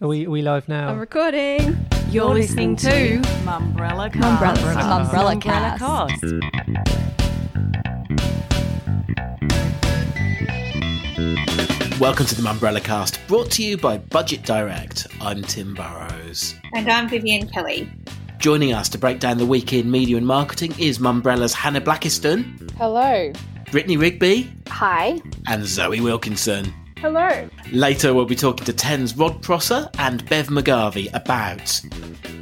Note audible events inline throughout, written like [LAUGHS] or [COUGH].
Are we, are we live now? I'm recording. You're, listening, to Mumbrella Cast. Mumbrella Cast. Mumbrella Mumbrella Cast. Cast. Welcome to the Mumbrella Cast, brought to you by Budget Direct. I'm Tim Burrows. And I'm Vivienne Kelly. Joining us to break down the week in media and marketing is Mumbrella's Hannah Blackiston, Hello. Brittany Rigby, Hi. and Zoe Wilkinson. Hello. Later, we'll be talking to Ten's Rod Prosser and Bev McGarvey about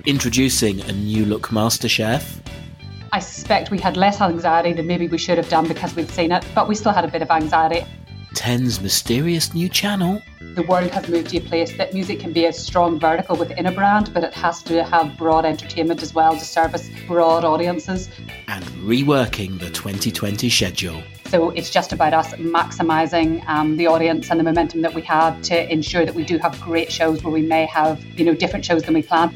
introducing a new look MasterChef, I suspect we had less anxiety than maybe we should have done because we'd seen it, but we still had a bit of anxiety. Ten's mysterious new channel, The world has moved to a place that music can be a strong vertical within a brand, but it has to have broad entertainment as well to service broad audiences. and reworking the 2020 schedule. So it's just about us maximising um, the audience and the momentum that we have to ensure that we do have great shows where we may have, you know, different shows than we planned.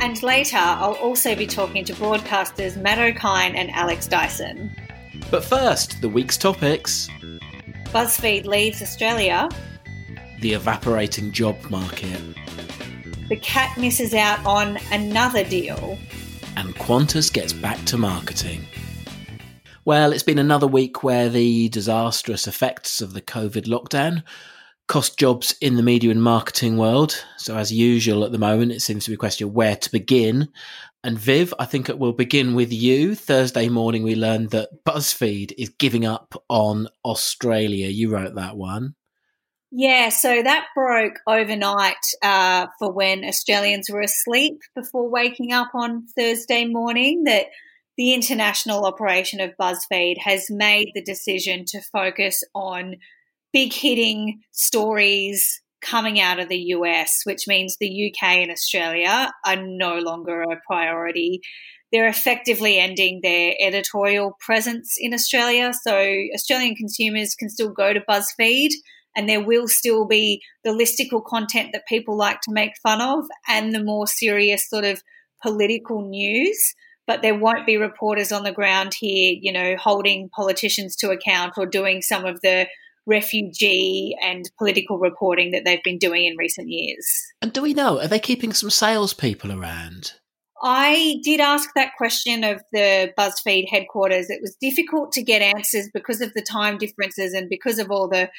And later, I'll also be talking to broadcasters Matt Okine and Alex Dyson. But first, the week's topics BuzzFeed leaves Australia. the evaporating job market, The cat misses out on another deal. and Qantas gets back to marketing. Well, it's been another week where the disastrous effects of the COVID lockdown cost jobs in the media and marketing world. So, as usual at the moment, it seems to be a question of where to begin. And Viv, I think it will begin with you. Thursday morning, we learned that BuzzFeed is giving up on Australia. You wrote that one. Yeah, so that broke overnight uh, for when Australians were asleep before waking up on Thursday morning that the international operation of BuzzFeed has made the decision to focus on big hitting stories coming out of the US, which means the UK and Australia are no longer a priority. They're effectively ending their editorial presence in Australia. So Australian consumers can still go to BuzzFeed and there will still be the listicle content that people like to make fun of and the more serious sort of political news. But there won't be reporters on the ground here, you know, holding politicians to account or doing some of the refugee and political reporting that they've been doing in recent years. And do we know, are they keeping some salespeople around? I did ask that question of the BuzzFeed headquarters. It was difficult to get answers because of the time differences and because of all the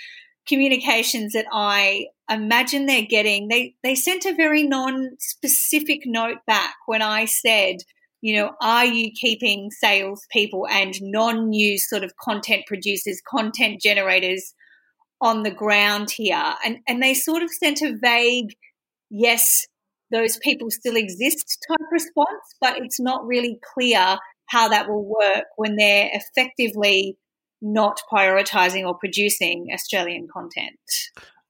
communications that I imagine they're getting. They they sent a very non-specific note back when I said, you know, are you keeping salespeople and non-news sort of content producers, content generators on the ground here? And and they sort of sent a vague yes, those people still exist type response, but it's not really clear how that will work when they're effectively not prioritizing or producing Australian content.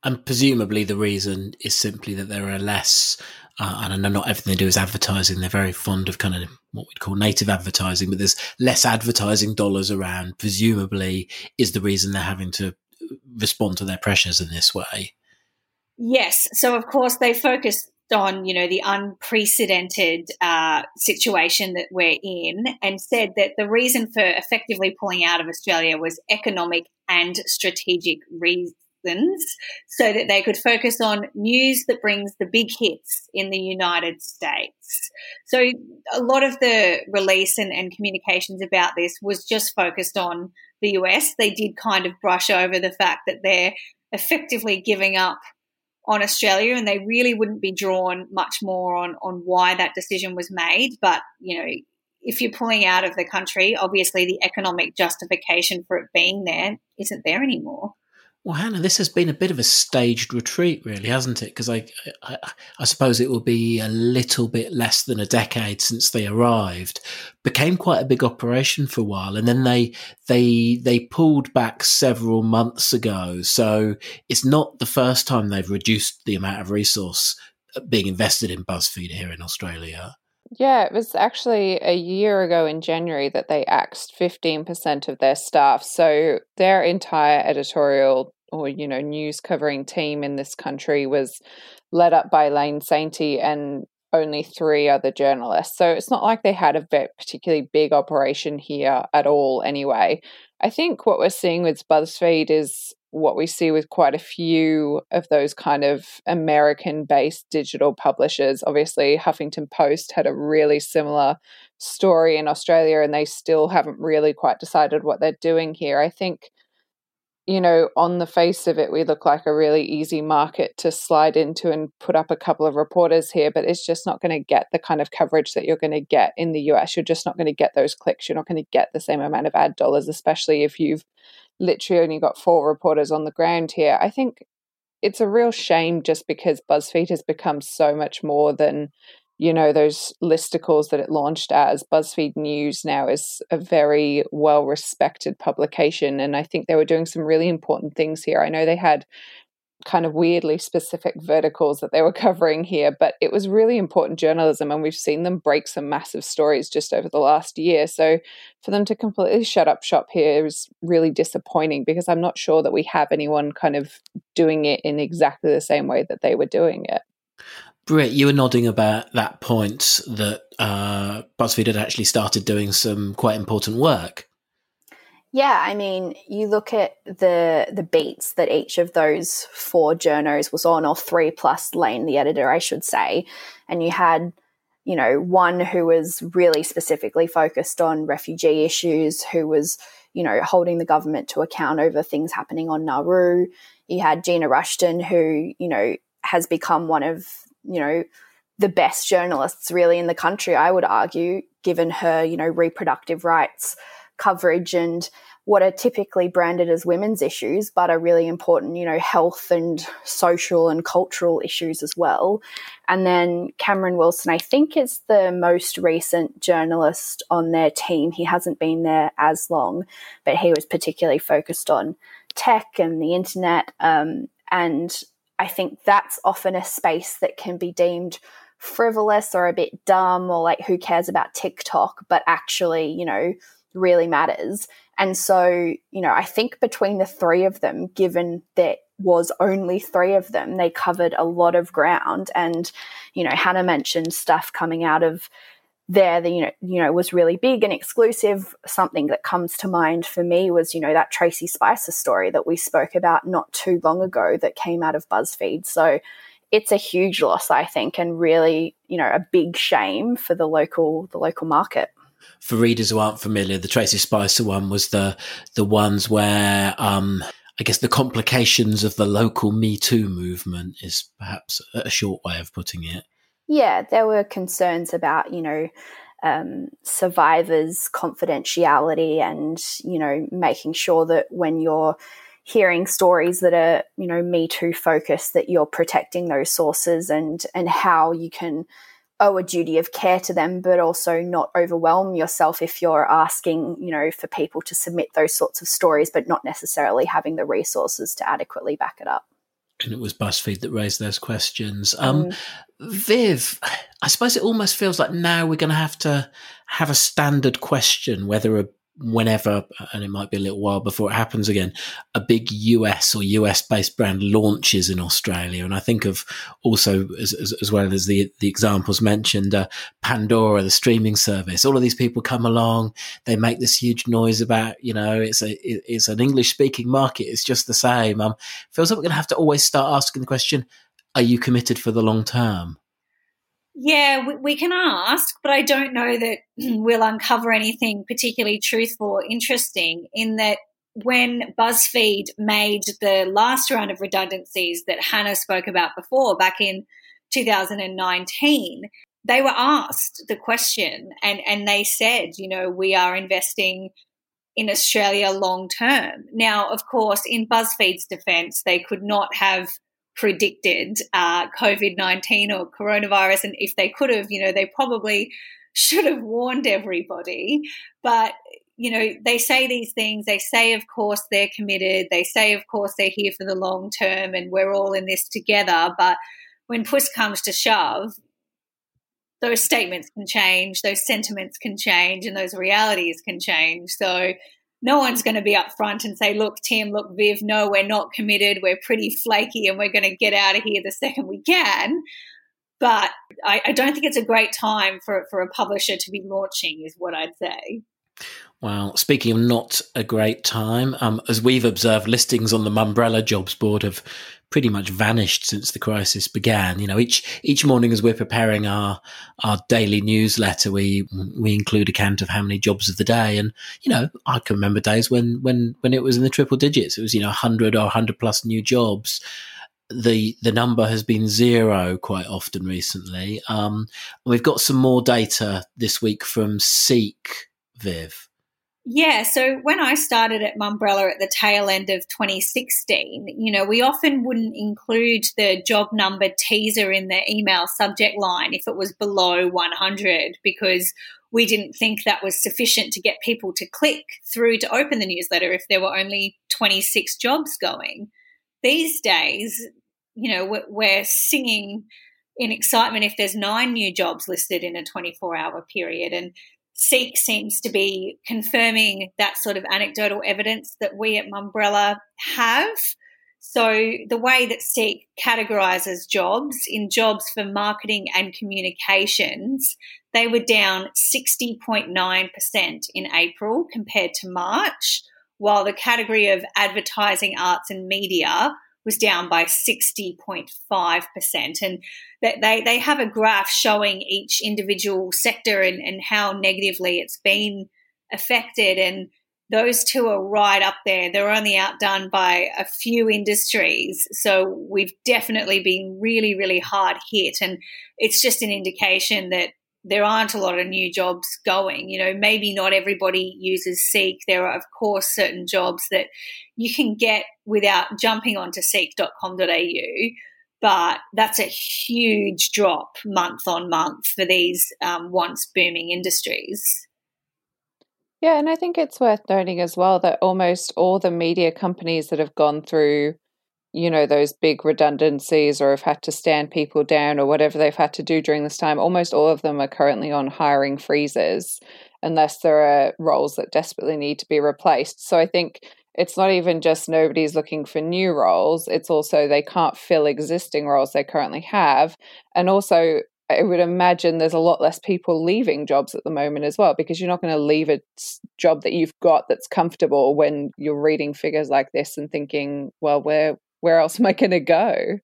And presumably the reason is simply that there are less, uh, and I know not everything they do is advertising. They're very fond of kind of what we'd call native advertising, but there's less advertising dollars around, presumably is the reason they're having to respond to their pressures in this way. Yes. So, of course, they focused on, you know, the unprecedented uh, situation that we're in and said that the reason for effectively pulling out of Australia was economic and strategic so that they could focus on news that brings the big hits in the United States. So a lot of the release and, and communications about this was just focused on the US. They did kind of brush over the fact that they're effectively giving up on Australia and they really wouldn't be drawn much more on, on why that decision was made. But, you know, if you're pulling out of the country, obviously the economic justification for it being there isn't there anymore. Well, Hannah, this has been a bit of a staged retreat, really, hasn't it? Because I, I, I suppose it will be a little bit less than a decade since they arrived. Became quite a big operation for a while, and then they they they pulled back several months ago. So it's not the first time they've reduced the amount of resource uh, being invested in BuzzFeed here in Australia. Yeah, it was actually a year ago in January that they axed 15% of their staff. So their entire editorial or, you know, news covering team in this country was led up by Lane Sainty and only three other journalists. So it's not like they had a particularly big operation here at all, anyway. I think what we're seeing with BuzzFeed is what we see with quite a few of those kind of American based digital publishers. Obviously, Huffington Post had a really similar story in Australia, and they still haven't really quite decided what they're doing here. I think you know, on the face of it, we look like a really easy market to slide into and put up a couple of reporters here, but it's just not going to get the kind of coverage that you're going to get in the US. You're just not going to get those clicks. You're not going to get the same amount of ad dollars, especially if you've literally only got four reporters on the ground here. I think it's a real shame just because BuzzFeed has become so much more than you know those listicles that it launched as. Buzzfeed news now is a very well respected publication and i think they were doing some really important things here. I know they had kind of weirdly specific verticals that they were [LAUGHS] covering here but it was really important journalism and we've seen them break some massive stories just over the last year. So for them to completely shut up shop here is really disappointing because i'm not sure that we have anyone kind of doing it in exactly the same way that they were doing it Britt, you were nodding about that point that uh, BuzzFeed had actually started doing some quite important work. Yeah, I mean, you look at the the beats that each of those four journos was on, or three plus Lane, the editor, I should say, and you had, you know, one who was really specifically focused on refugee issues, who was, you know, holding the government to account over things happening on Nauru. You had Gina Rushton, who, you know, has become one of you know, the best journalists really in the country, I would argue, given her, you know, reproductive rights coverage and what are typically branded as women's issues, but are really important, you know, health and social and cultural issues as well. And then Cameron Wilson, I think, is the most recent journalist on their team. He hasn't been there as long, but he was particularly focused on tech and the internet. Um, and I think that's often a space that can be deemed frivolous or a bit dumb or like who cares about TikTok, but actually, you know, really matters. And so, you know, I think between the three of them, given that was only three of them, they covered a lot of ground. And, you know, Hannah mentioned stuff coming out of there that you know you know was really big and exclusive. Something that comes to mind for me was you know that Tracey Spicer story that we spoke about not too long ago that came out of BuzzFeed. So it's a huge loss I think and really you know a big shame for the local the local market. For readers who aren't familiar the Tracey Spicer one was the the ones where um I guess the complications of the local Me Too movement is perhaps a short way of putting it yeah, there were concerns about, you know, um, survivors' confidentiality and, you know, making sure that when you're hearing stories that are, you know, Me Too focused, that you're protecting those sources and and how you can owe a duty of care to them, but also not overwhelm yourself if you're asking, you know, for people to submit those sorts of stories, but not necessarily having the resources to adequately back it up and it was BuzzFeed that raised those questions. Um, mm. Viv, I suppose it almost feels like now we're going to have to have a standard question, whether a whenever, and it might be a little while before it happens again, a big US or US based brand launches in Australia. And I think of also, as, as, as well as the, the examples mentioned, uh, Pandora, the streaming service, all of these people come along, they make this huge noise about, you know, it's a, it's an English speaking market. It's just the same. Um, feels like we're going to have to always start asking the question, are you committed for the long term? Yeah, we, we, can ask, but I don't know that [CLEARS THROAT] we'll uncover anything particularly truthful or interesting in that when BuzzFeed made the last round of redundancies that Hannah spoke about before back in 2019, they were asked the question and, and they said, you know, we are investing in Australia long term. Now, of course, in BuzzFeed's defense, they could not have predicted uh, COVID 19 or coronavirus. And if they could have, you know, they probably should have warned everybody. But, you know, they say these things. They say, of course, they're committed. They say, of course, they're here for the long term and we're all in this together. But when push comes to shove, those statements can change, those sentiments can change, and those realities can change. So, no one's going to be up front and say, look, Tim, look, Viv, no, we're not committed. We're pretty flaky and we're going to get out of here the second we can. But I, I don't think it's a great time for, for a publisher to be launching, is what I'd say. Well, speaking of not a great time, um, as we've observed, listings on the Mumbrella jobs board have pretty much vanished since the crisis began. You know, each each morning as we're preparing our our daily newsletter, we we include a count of how many jobs of the day, and you know, I can remember days when when when it was in the triple digits. It was you know hundred or hundred plus new jobs. The the number has been zero quite often recently. Um, we've got some more data this week from Seek, Viv. Yeah, so when I started at Mumbrella at the tail end of 2016, you know, we often wouldn't include the job number teaser in the email subject line if it was below 100 because we didn't think that was sufficient to get people to click through to open the newsletter if there were only 26 jobs going. These days, you know, we're singing in excitement if there's nine new jobs listed in a 24 hour period. And Seek seems to be confirming that sort of anecdotal evidence that we at Mumbrella have. So, the way that Seek categorizes jobs in jobs for marketing and communications, they were down 60.9% in April compared to March, while the category of advertising, arts, and media was down by 60.5%. And they, they have a graph showing each individual sector and, and how negatively it's been affected. And those two are right up there. They're only outdone by a few industries. So we've definitely been really, really hard hit. And it's just an indication that there aren't a lot of new jobs going. You know, maybe not everybody uses Seek. There are, of course, certain jobs that you can get without jumping onto seek.com.au, but that's a huge drop month on month for these um, once booming industries. Yeah, and I think it's worth noting as well that almost all the media companies that have gone through you know those big redundancies or have had to stand people down or whatever they've had to do during this time almost all of them are currently on hiring freezes unless there are roles that desperately need to be replaced. So i think it's not even just nobody's looking for new roles it's also they can't fill existing roles they currently have. And also I would imagine there's a lot less people leaving jobs at the moment as well because you're not going to leave a job that you've got that's comfortable when you're reading figures like this and thinking, well, where where else am I going to go?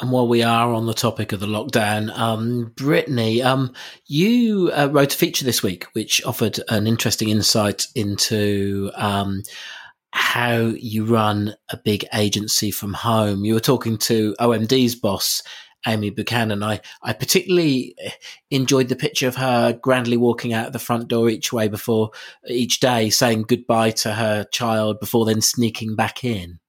And while we are on the topic of the lockdown, um, Brittany, um, you uh, wrote a feature this week which offered an interesting insight into um, how you run a big agency from home. You were talking to OMD's boss, Amy Buchanan. I, I particularly enjoyed the picture of her grandly walking out the front door each way before each day, saying goodbye to her child before then sneaking back in.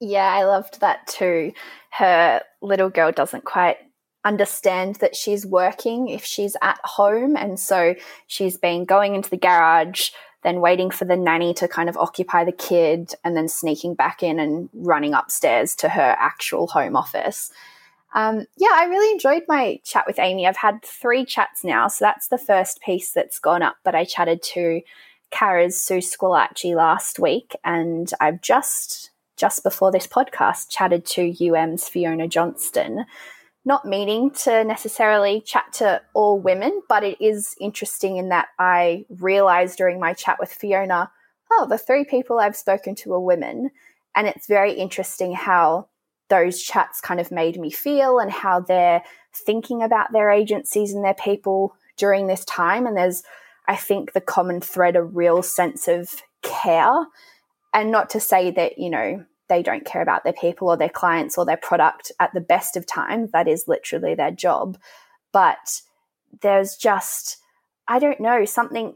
Yeah, I loved that too. Her little girl doesn't quite understand that she's working if she's at home. And so she's been going into the garage, then waiting for the nanny to kind of occupy the kid, and then sneaking back in and running upstairs to her actual home office. Um, yeah, I really enjoyed my chat with Amy. I've had three chats now, so that's the first piece that's gone up. But I chatted to Carat's Sue Squillace last week, and I've just just before this podcast, chatted to UM's Fiona Johnston. Not meaning to necessarily chat to all women, but it is interesting in that I realized during my chat with Fiona, oh, the three people I've spoken to are women. And it's very interesting how those chats kind of made me feel and how they're thinking about their agencies and their people during this time. And there's, I think, the common thread, a real sense of care and not to say that, you know, they don't care about their people or their clients or their product at the best of times. That is literally their job. But there's just, I don't know, something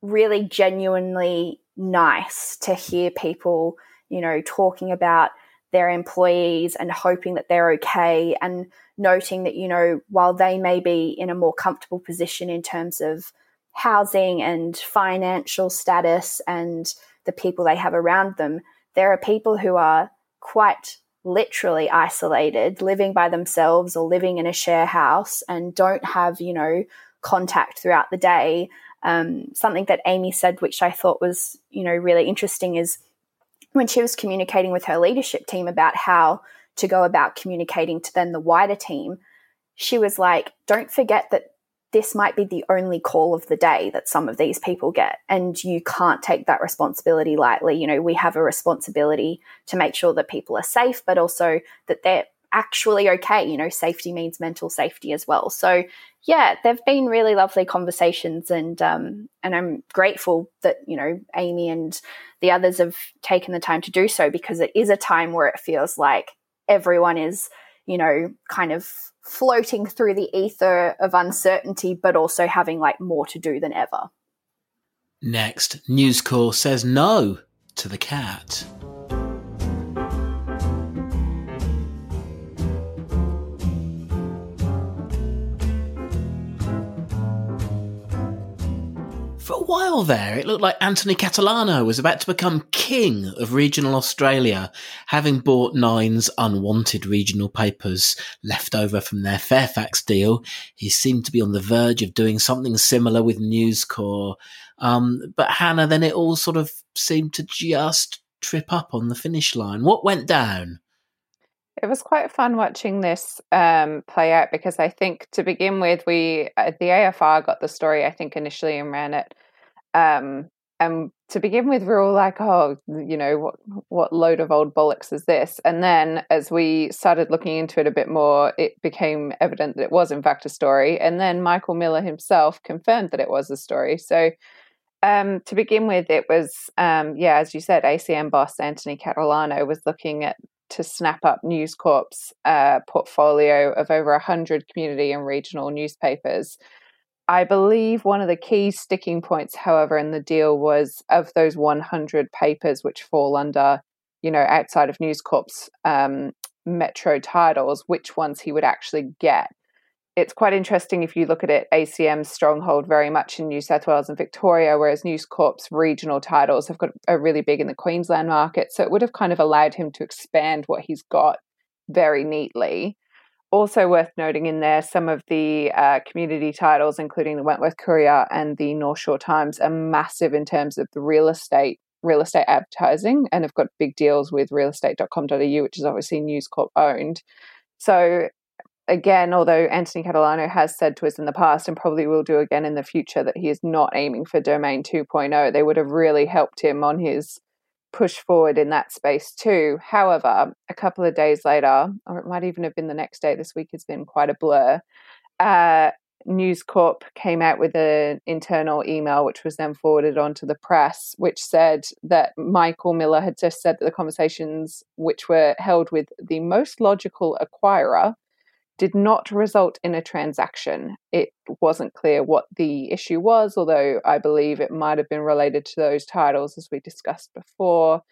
really genuinely nice to hear people, you know, talking about their employees and hoping that they're okay and noting that, you know, while they may be in a more comfortable position in terms of housing and financial status and the people they have around them, there are people who are quite literally isolated, living by themselves or living in a share house and don't have, you know, contact throughout the day. Um, something that Amy said, which I thought was, you know, really interesting, is when she was communicating with her leadership team about how to go about communicating to then the wider team, she was like, don't forget that this might be the only call of the day that some of these people get. And you can't take that responsibility lightly. You know, we have a responsibility to make sure that people are safe, but also that they're actually okay. You know, safety means mental safety as well. So, yeah, they've been really lovely conversations, and um, and I'm grateful that you know Amy and the others have taken the time to do so because it is a time where it feels like everyone is you know kind of floating through the ether of uncertainty, but also having like more to do than ever. Next, News Corp says no to the cat. A while there, it looked like Anthony Catalano was about to become king of regional Australia, having bought Nine's unwanted regional papers left over from their Fairfax deal. He seemed to be on the verge of doing something similar with News Corp. Um, but Hannah, then it all sort of seemed to just trip up on the finish line. What went down? It was quite fun watching this um, play out because I think to begin with, we uh, the AFR got the story I think initially and ran it, um, and to begin with, we are all like, "Oh, you know, what what load of old bollocks is this?" And then as we started looking into it a bit more, it became evident that it was in fact a story. And then Michael Miller himself confirmed that it was a story. So. Um, to begin with, it was, um, yeah, as you said, ACM boss Anthony Catalano was looking at to snap up News Corp's uh, portfolio of over 100 community and regional newspapers. I believe one of the key sticking points, however, in the deal was of those 100 papers which fall under, you know, outside of News Corp's um, metro titles, which ones he would actually get it's quite interesting if you look at it. ACM's stronghold very much in New South Wales and Victoria, whereas News Corp's regional titles have got are really big in the Queensland market. So it would have kind of allowed him to expand what he's got very neatly. Also worth noting in there, some of the uh, community titles, including the Wentworth Courier and the North Shore Times, are massive in terms of the real estate real estate advertising and have got big deals with realestate.com.au, which is obviously News Corp owned. So again, although Anthony Catalano has said to us in the past and probably will do again in the future that he is not aiming for Domain 2.0, they would have really helped him on his push forward in that space too. However, a couple of days later, or it might even have been the next day, this week has been quite a blur. Uh, News Corp came out with an internal email, which was then forwarded on to the press, which said that Michael Miller had just said that the conversations which were held with the most logical acquirer did not result in a transaction. It wasn't clear what the issue was, although I believe it might have been related to those titles as we discussed before.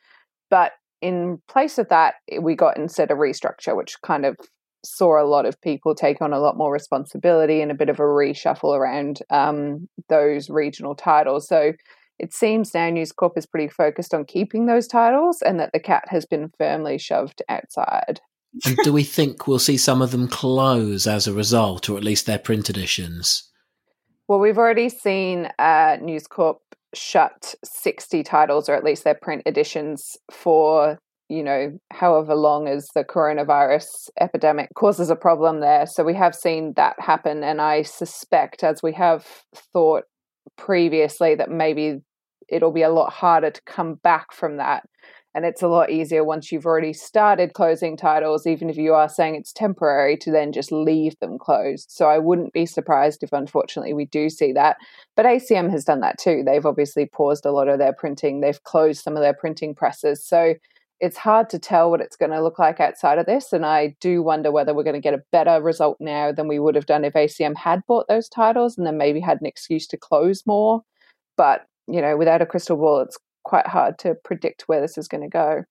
But in place of that, we got instead a restructure, which kind of saw a lot of people take on a lot more responsibility and a bit of a reshuffle around um, those regional titles. So it seems now News Corp is pretty focused on keeping those titles and that the cat has been firmly shoved outside and do we think we'll see some of them close as a result, or at least their print editions? Well, we've already seen uh, News Corp shut 60 titles, or at least their print editions, for you know, however long as the coronavirus epidemic causes a problem there. So we have seen that happen. And I suspect, as we have thought previously, that maybe it'll be a lot harder to come back from that and it's a lot easier once you've already started closing titles, even if you are saying it's temporary, to then just leave them closed. So I wouldn't be surprised if unfortunately we do see that. But ACM has done that too. They've obviously paused a lot of their printing, they've closed some of their printing presses. So it's hard to tell what it's going to look like outside of this. And I do wonder whether we're going to get a better result now than we would have done if ACM had bought those titles and then maybe had an excuse to close more. But, you know, without a crystal ball, it's quite hard to predict where this is going to go.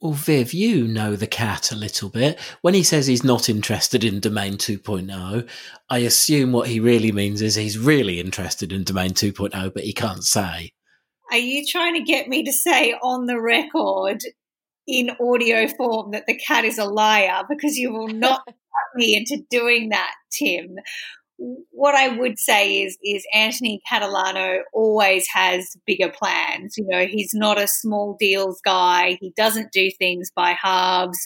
Well, Viv, you know the cat a little bit. When he says he's not interested in Domain 2.0, I assume what he really means is he's really interested in Domain 2.0, but he can't say. Are you trying to get me to say on the record in audio form that the cat is a liar? Because you will not [LAUGHS] put me into doing that, Tim what I would say is is Anthony Catalano always has bigger plans. You know, he's not a small deals guy. He doesn't do things by halves.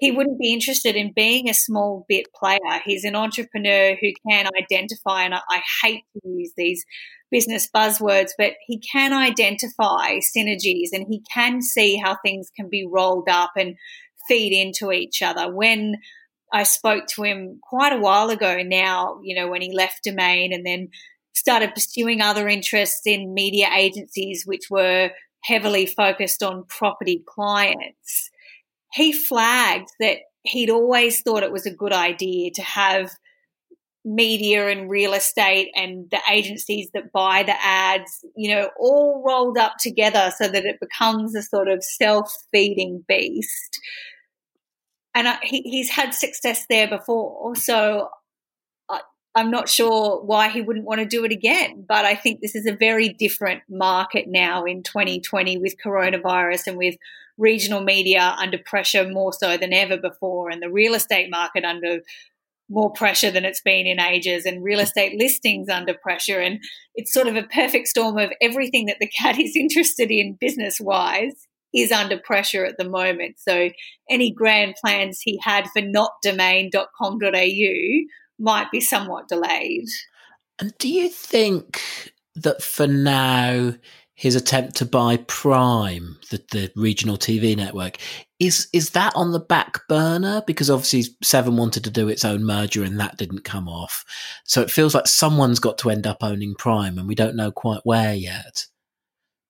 he wouldn't be interested in being a small bit player. He's an entrepreneur who can identify, and I, I hate to use these business buzzwords, but he can identify synergies and he can see how things can be rolled up and feed into each other. When I spoke to him quite a while ago now, you know, when he left Domain and then started pursuing other interests in media agencies, which were heavily focused on property clients, he flagged that he'd always thought it was a good idea to have media and real estate and the agencies that buy the ads, you know, all rolled up together so that it becomes a sort of self feeding beast. And I, he, he's had success there before. So I, I'm not sure why he wouldn't want to do it again. But I think this is a very different market now in 2020 with coronavirus and with regional media under pressure more so than ever before, and the real estate market under more pressure than it's been in ages, and real estate listings under pressure. And it's sort of a perfect storm of everything that the cat is [LAUGHS] interested in business wise is under pressure at the moment. So any grand plans he had for notdomain.com.au might be somewhat delayed. And do you think that for now his attempt to buy Prime, the, the regional TV network, is is that on the back burner? Because obviously Seven wanted to do its own merger and that didn't come off. So it feels like someone's got to end up owning Prime, and we don't know quite where yet.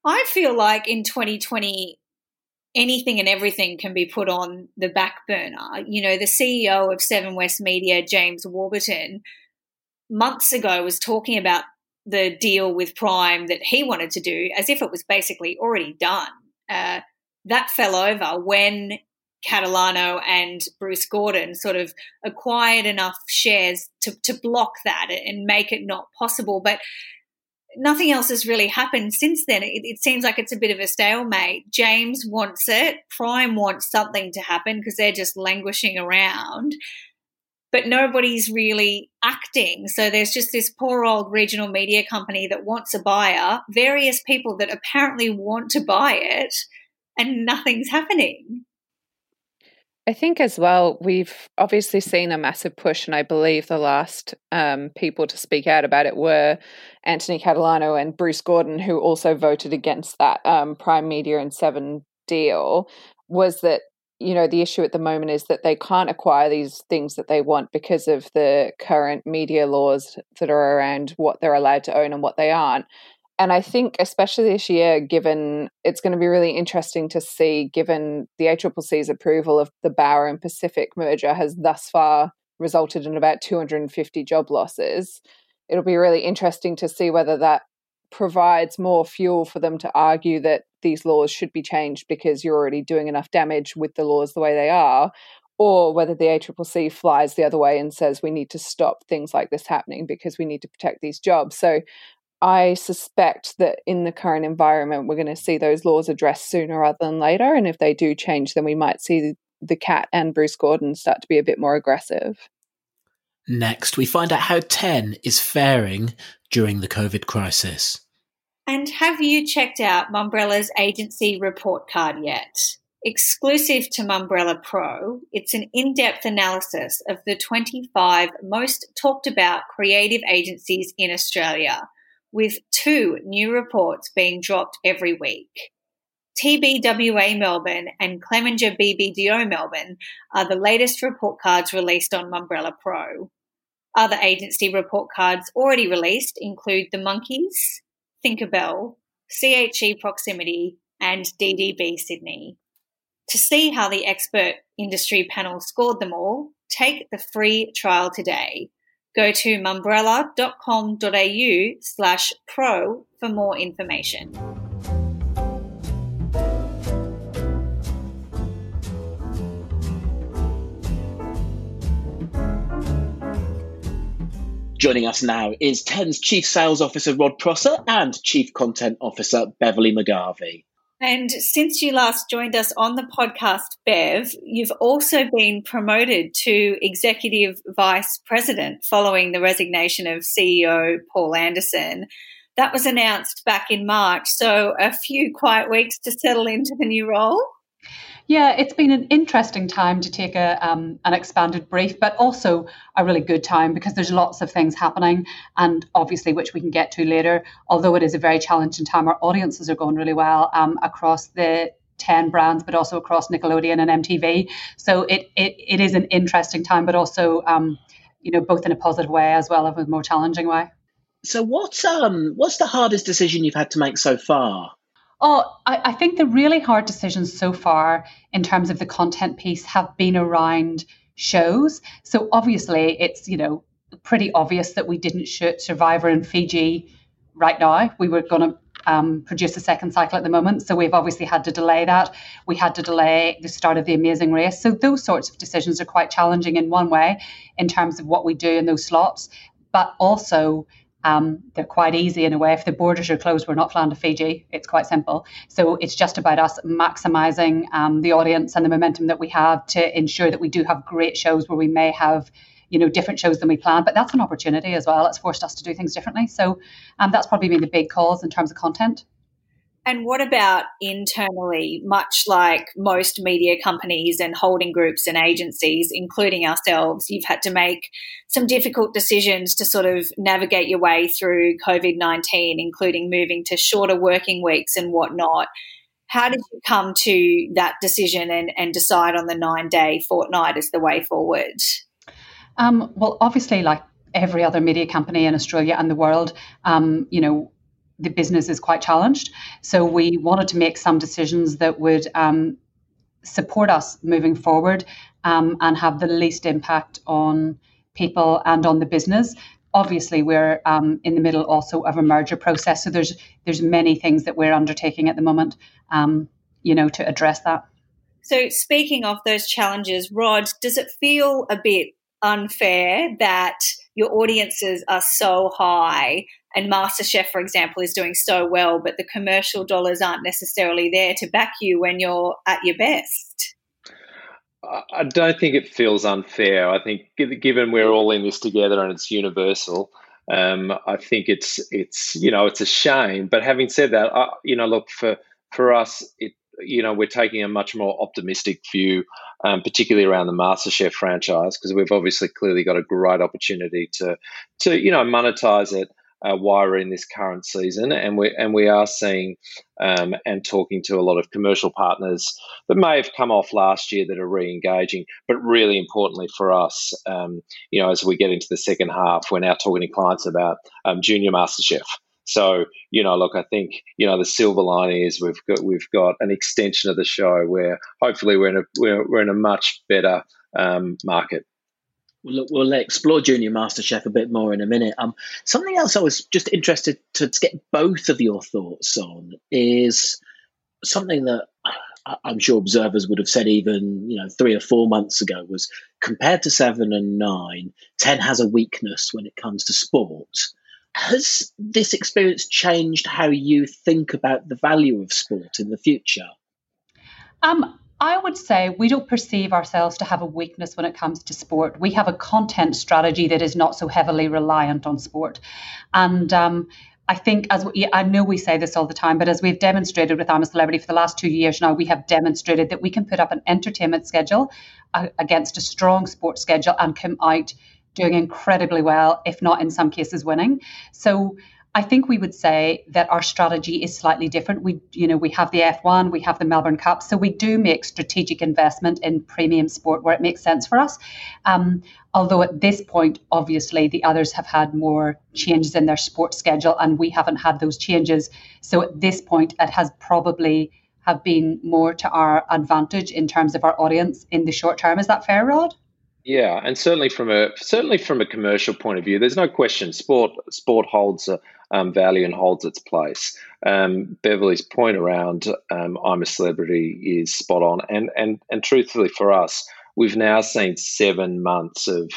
I feel like in 2020, anything and everything can be put on the back burner. You know, the CEO of Seven West Media, James Warburton, months ago was talking about the deal with Prime that he wanted to do as if it was basically already done. Uh, that fell over when Catalano and Bruce Gordon sort of acquired enough shares to, to block that and make it not possible. But nothing else has really happened since then. It, it, seems like it's a bit of a stalemate. James wants it, Prime wants something to happen because they're just languishing around but nobody's really acting. So there's just this poor old regional media company that wants a buyer, various people that apparently want to buy it, and nothing's happening. I think as well, we've obviously seen a massive push, and I believe the last um, people to speak out about it were Anthony Catalano and Bruce Gordon, who also voted against that um, Prime Media and Seven deal. Was that you know the issue at the moment is that they can't acquire these things that they want because of the current media laws that are around what they're allowed to own and what they aren't and i think especially this year given it's going to be really interesting to see given the ACCC's approval of the Bauer and Pacific merger has thus far resulted in about 250 job losses it'll be really interesting to see whether that provides more fuel for them to argue that these laws should be changed because you're already doing enough damage with the laws the way they are, or whether the ACCC flies the other way and says we need to stop things like this happening because we need to protect these jobs. So I suspect that in the current environment, we're going to see those laws addressed sooner rather than later. And if they do change, then we might see the cat and Bruce Gordon start to be a bit more aggressive. Next, we find out how 10 is faring during the COVID crisis. And have you checked out Mumbrella's agency report card yet? Exclusive to Mumbrella Pro, it's an in depth analysis of the 25 most talked about creative agencies in Australia, with two new reports being dropped every week. TBWA Melbourne and Clemenger BBDO Melbourne are the latest report cards released on Mumbrella Pro. Other agency report cards already released include The Monkeys, Thinkerbell, CHE Proximity, and DDB Sydney. To see how the expert industry panel scored them all, take the free trial today. Go to mumbrella.com.au slash pro for more information. Joining us now is TEN's Chief Sales Officer Rod Prosser and Chief Content Officer Beverley McGarvey. And since you last joined us on the podcast, Bev, you've also been promoted to Executive Vice President following the resignation of CEO Paul Anderson. That was announced back in March, so a few quiet weeks to settle into the new role. Yeah, it's been an interesting time to take a um, an expanded brief, but also a really good time because there's lots of things happening, and obviously which we can get to later. Although it is a very challenging time, our audiences are going really well um, across the 10 brands, but also across Nickelodeon and MTV. So it it, it is an interesting time, but also um, you know both in a positive way as well as a more challenging way. So what's um what's the hardest decision you've had to make so far? Oh, I, I think the really hard decisions so far in terms of the content piece have been around shows. So obviously, it's you know pretty obvious that we didn't shoot Survivor in Fiji right now. We were going to um, produce a second cycle at the moment, so we've obviously had to delay that. We had to delay the start of the Amazing Race. So those sorts of decisions are quite challenging in one way, in terms of what we do in those slots, but also um, they're quite easy in a way. If the borders are closed, we're not flying to Fiji. It's quite simple. So it's just about us maximizing um, the audience and the momentum that we have to ensure that we do have great shows where we may have, you know, different shows than we planned. But that's an opportunity as well. It's forced us to do things differently. So um, that's probably been the big cause in terms of content. And what about internally, much like most media companies and holding groups and agencies, including ourselves, you've had to make some difficult decisions to sort of navigate your way through COVID 19, including moving to shorter working weeks and whatnot. How did you come to that decision and, and decide on the nine day fortnight as the way forward? Um, well, obviously, like every other media company in Australia and the world, um, you know, the business is quite challenged. So we wanted to make some decisions that would um, support us moving forward um, and have the least impact on people and on the business. Obviously, we're um, in the middle also of a merger process, so there's there's many things that we're undertaking at the moment, um, you know, to address that. So, speaking of those challenges, Rod, does it feel a bit unfair that your audiences are so high and MasterChef, for example, is doing so well, but the commercial dollars aren't necessarily there to back you when you're at your best? I don't think it feels unfair. I think given we're all in this together and it's universal, um, I think it's it's you know it's a shame. But having said that, I, you know, look for for us, it you know we're taking a much more optimistic view, um, particularly around the MasterChef franchise because we've obviously clearly got a great opportunity to to you know monetize it uh, we're in this current season, and we and we are seeing um, and talking to a lot of commercial partners that may have come off last year that are re-engaging. But really importantly for us, um, you know, as we get into the second half, we're now talking to clients about um, Junior MasterChef. So you know, look, I think you know the silver lining is we've got we've got an extension of the show where hopefully we're in a we're, we're in a much better um, market We'll, we'll explore Junior MasterChef a bit more in a minute. Um, something else I was just interested to get both of your thoughts on is something that I'm sure observers would have said even you know three or four months ago was compared to seven and nine, ten has a weakness when it comes to sport. Has this experience changed how you think about the value of sport in the future? Um, I would say we don't perceive ourselves to have a weakness when it comes to sport. We have a content strategy that is not so heavily reliant on sport. And um, I think, as we, I know we say this all the time, but as we've demonstrated with I'm a Celebrity for the last two years now, we have demonstrated that we can put up an entertainment schedule uh, against a strong sports schedule and come out doing incredibly well, if not in some cases winning. So I think we would say that our strategy is slightly different. We, you know, we have the F1, we have the Melbourne Cup, so we do make strategic investment in premium sport where it makes sense for us. Um, although at this point, obviously, the others have had more changes in their sports schedule, and we haven't had those changes. So at this point, it has probably have been more to our advantage in terms of our audience in the short term. Is that fair, Rod? Yeah, and certainly from a certainly from a commercial point of view, there's no question sport sport holds um, value and holds its place. Um, Beverley's point around um, I'm a celebrity is spot on, and and and truthfully for us, we've now seen seven months of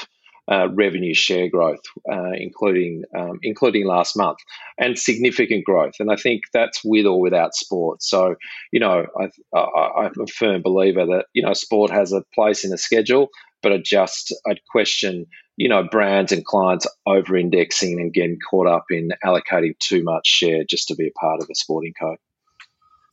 uh, revenue share growth, uh, including um, including last month, and significant growth. And I think that's with or without sport. So, you know, I, I'm a firm believer that you know sport has a place in a schedule, but I just I'd question you know, brands and clients over indexing and getting caught up in allocating too much share just to be a part of a sporting code.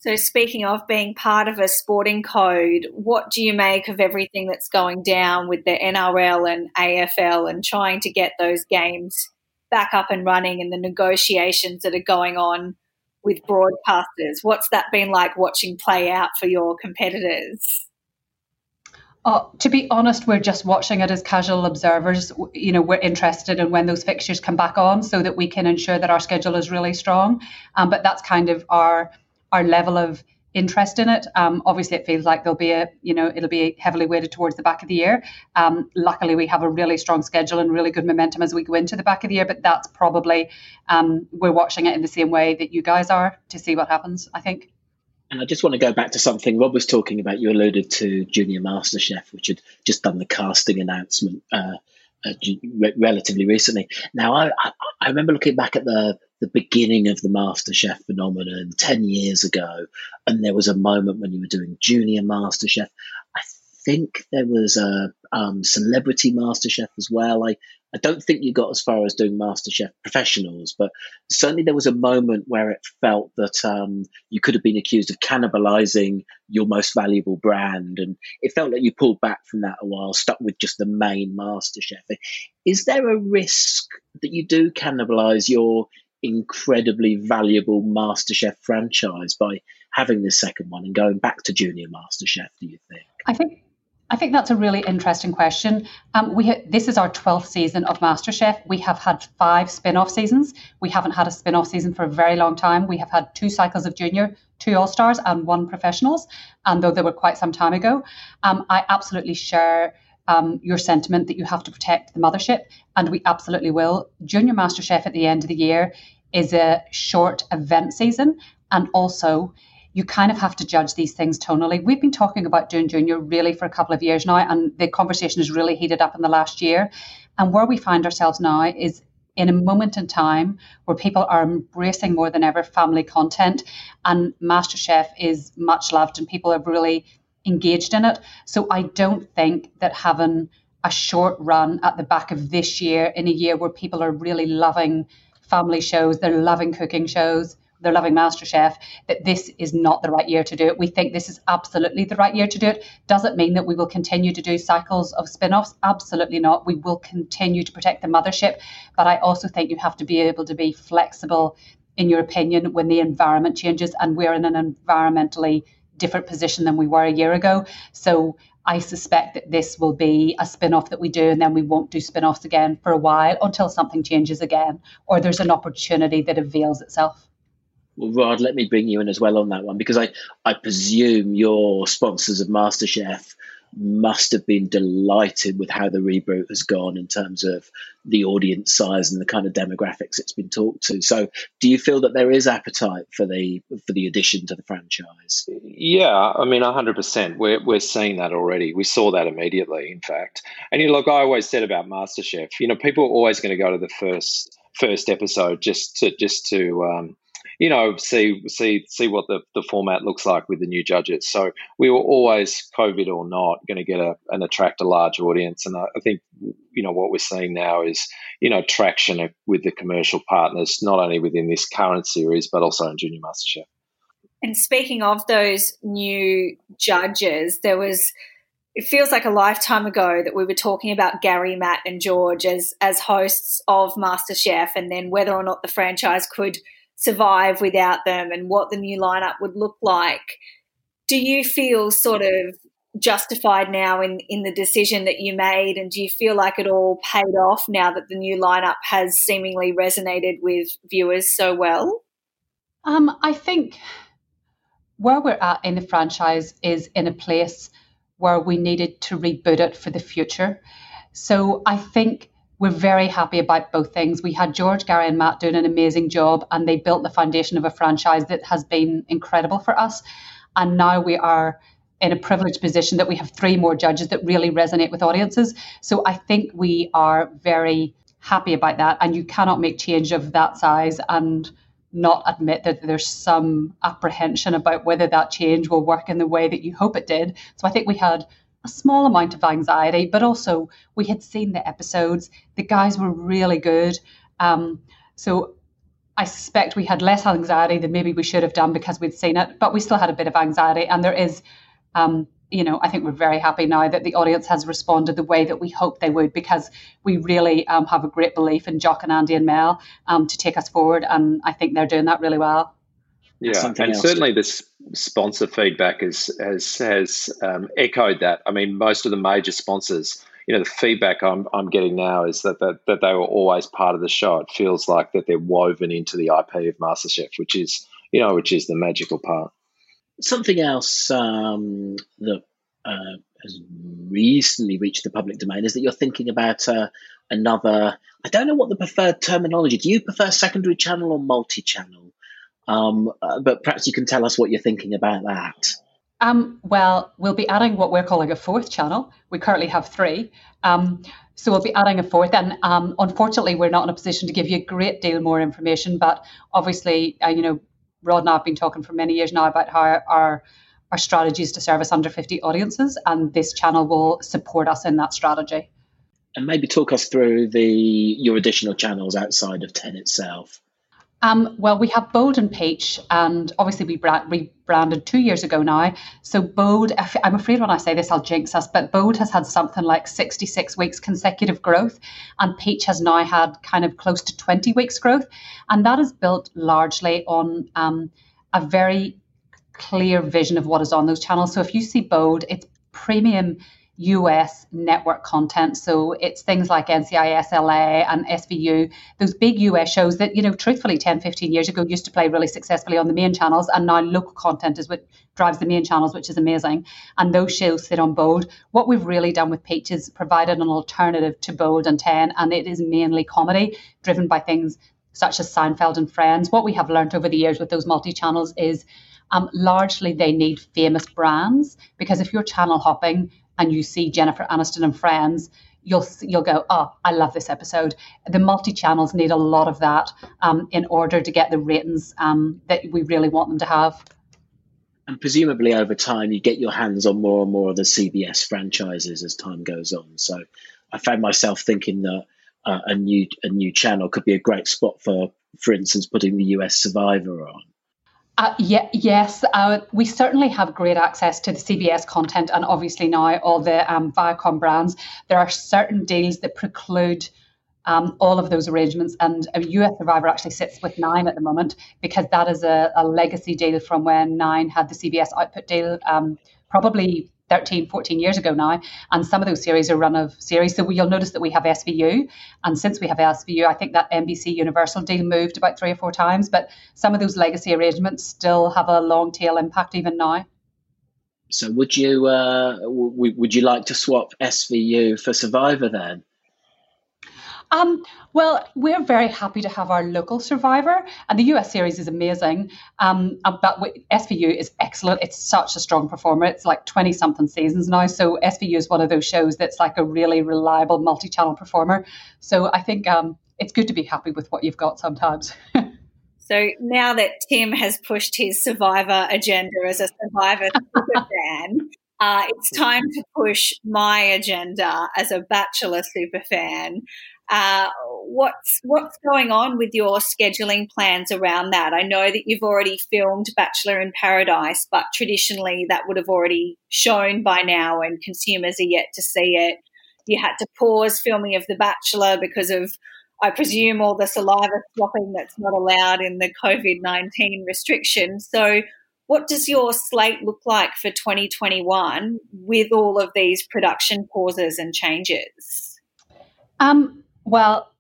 So, speaking of being part of a sporting code, what do you make of everything that's going down with the NRL and AFL and trying to get those games back up and running and the negotiations that are going on with broadcasters? What's that been like watching play out for your competitors? Uh, to be honest, we're just watching it as casual observers. You know, we're interested in when those fixtures come back on so that we can ensure that our schedule is really strong. Um, but that's kind of our our level of interest in it. Um, obviously, it feels like there'll be a, you know, it'll be heavily weighted towards the back of the year. Um, luckily, we have a really strong schedule and really good momentum as we go into the back of the year. But that's probably um, we're watching it in the same way that you guys are to see what happens. I think. And I just want to go back to something Rod was talking about. You alluded to Junior MasterChef, which had just done the casting announcement uh, uh, relatively recently. Now, I, I, I remember looking back at the the beginning of the MasterChef phenomenon 10 years ago. And there was a moment when you were doing Junior MasterChef. I think there was a um, Celebrity MasterChef as well. I, I don't think you got as far as doing MasterChef professionals, but certainly there was a moment where it felt that um, you could have been accused of cannibalizing your most valuable brand. And it felt like you pulled back from that a while, stuck with just the main MasterChef. Is there a risk that you do cannibalize your incredibly valuable MasterChef franchise by having this second one and going back to Junior MasterChef? Do you think? I think I think that's a really interesting question. Um, we ha- this is our twelfth season of MasterChef. We have had five spin-off seasons. We haven't had a spin-off season for a very long time. We have had two cycles of junior, two all stars, and one professionals. And though they were quite some time ago, um, I absolutely share. Um, your sentiment that you have to protect the mothership, and we absolutely will. Junior MasterChef at the end of the year is a short event season, and also you kind of have to judge these things tonally. We've been talking about doing junior really for a couple of years now, and the conversation has really heated up in the last year. And where we find ourselves now is in a moment in time where people are embracing more than ever family content, and MasterChef is much loved, and people are really engaged in it. So I don't think that having a short run at the back of this year in a year where people are really loving family shows, they're loving cooking shows, they're loving MasterChef, that this is not the right year to do it. We think this is absolutely the right year to do it. Does it mean that we will continue to do cycles of spin offs? Absolutely not. We will continue to protect the mothership. But I also think you have to be able to be flexible in your opinion when the environment changes. And we're in an environmentally different position than we were a year ago. So I suspect that this will be a spin off that we do, and then we won't do spin offs again for a while until something changes again or there's an opportunity that avails itself. Well, Rod, let me bring you in as well on that one because I, I presume your sponsors of MasterChef must have been delighted with how the reboot has gone in terms of the audience size and the kind of demographics it's been talked to. So, do you feel that there is appetite for the for the addition to the franchise? Yeah, I mean, hundred percent. We're we're seeing that already. We saw that immediately, in fact. And you know, look, I always said about MasterChef. You know, people are always going to go to the first first episode just to just to um, you know, see see see what the, the format looks like with the new judges. So we were always, COVID or not, going to get a, and attract a large audience. And I, I think, you know, what we're seeing now is, you know, traction with the commercial partners, not only within this current series, but also in Junior MasterChef. And speaking of those new judges, there was it feels like a lifetime ago that we were talking about Gary, Matt, and George as as hosts of MasterChef, and then whether or not the franchise could survive without them and what the new lineup would look like. Do you feel sort of justified now in, in the decision that you made? And do you feel like it all paid off now that the new lineup has seemingly resonated with viewers so well? Um, I think where we're at in the franchise is in a place where we needed to reboot it for the future. So I think we're very happy about both things. We had George, Gary, and Matt doing an amazing job, and they built the foundation of a franchise that has been incredible for us. And now we are in a privileged position that we have three more judges that really resonate with audiences. So I think we are very happy about that. And you cannot make change of that size and not admit that there's some apprehension about whether that change will work in the way that you hope it did. So I think we had a small amount of anxiety, but also we had seen the episodes. The guys were really good. Um, so I suspect we had less anxiety than maybe we should have done because we'd seen it, but we still had a bit of anxiety. And there is, um, you know, I think we're very happy now that the audience has responded the way that we hoped they would because we really um, have a great belief in Jock and Andy and Mel um, to take us forward. And I think they're doing that really well. Yeah, and certainly the sponsor feedback has has has um, echoed that. I mean, most of the major sponsors, you know, the feedback I'm I'm getting now is that that, that they were always part of the show. It feels like that they're woven into the IP of MasterChef, which is you know, which is the magical part. Something else um, that uh, has recently reached the public domain is that you're thinking about uh, another. I don't know what the preferred terminology. Do you prefer secondary channel or multi-channel? Um, uh, but perhaps you can tell us what you're thinking about that. Um, well, we'll be adding what we're calling a fourth channel. We currently have three. Um, so we'll be adding a fourth. And um, unfortunately, we're not in a position to give you a great deal more information. But obviously, uh, you know, Rod and I have been talking for many years now about how our our strategy is to service under 50 audiences, and this channel will support us in that strategy. And maybe talk us through the your additional channels outside of Ten itself. Um, well, we have Bold and Peach, and obviously we brand, rebranded two years ago now. So Bold, I'm afraid when I say this, I'll jinx us, but Bold has had something like 66 weeks consecutive growth, and Peach has now had kind of close to 20 weeks growth, and that is built largely on um, a very clear vision of what is on those channels. So if you see Bold, it's premium US network content. So it's things like NCIS LA and SVU, those big US shows that, you know, truthfully 10, 15 years ago used to play really successfully on the main channels. And now local content is what drives the main channels, which is amazing. And those shows sit on Bold. What we've really done with Peach is provided an alternative to Bold and 10. And it is mainly comedy driven by things such as Seinfeld and Friends. What we have learned over the years with those multi channels is um, largely they need famous brands because if you're channel hopping, and you see Jennifer Aniston and Friends, you'll you'll go, oh, I love this episode. The multi channels need a lot of that um, in order to get the ratings um, that we really want them to have. And presumably over time, you get your hands on more and more of the CBS franchises as time goes on. So I found myself thinking that uh, a new a new channel could be a great spot for, for instance, putting the US Survivor on. Uh, yeah, yes, uh, we certainly have great access to the CBS content, and obviously now all the um, Viacom brands. There are certain deals that preclude um, all of those arrangements, and a US Survivor actually sits with Nine at the moment because that is a, a legacy deal from when Nine had the CBS output deal, um, probably 13, 14 years ago now. And some of those series are run of series. So you'll notice that we have SVU. And since we have SVU, I think that NBC Universal deal moved about three or four times. But some of those legacy arrangements still have a long tail impact even now. So would you uh, w- would you like to swap SVU for Survivor then? Um, well, we're very happy to have our local survivor, and the US series is amazing. Um, uh, but SVU is excellent. It's such a strong performer. It's like 20 something seasons now. So SVU is one of those shows that's like a really reliable multi channel performer. So I think um, it's good to be happy with what you've got sometimes. [LAUGHS] So now that Tim has pushed his Survivor agenda as a Survivor super [LAUGHS] fan, uh, it's time to push my agenda as a Bachelor super fan. Uh, what's what's going on with your scheduling plans around that? I know that you've already filmed Bachelor in Paradise, but traditionally that would have already shown by now, and consumers are yet to see it. You had to pause filming of The Bachelor because of I presume all the saliva swapping that's not allowed in the COVID 19 restrictions. So, what does your slate look like for 2021 with all of these production pauses and changes? Um, well,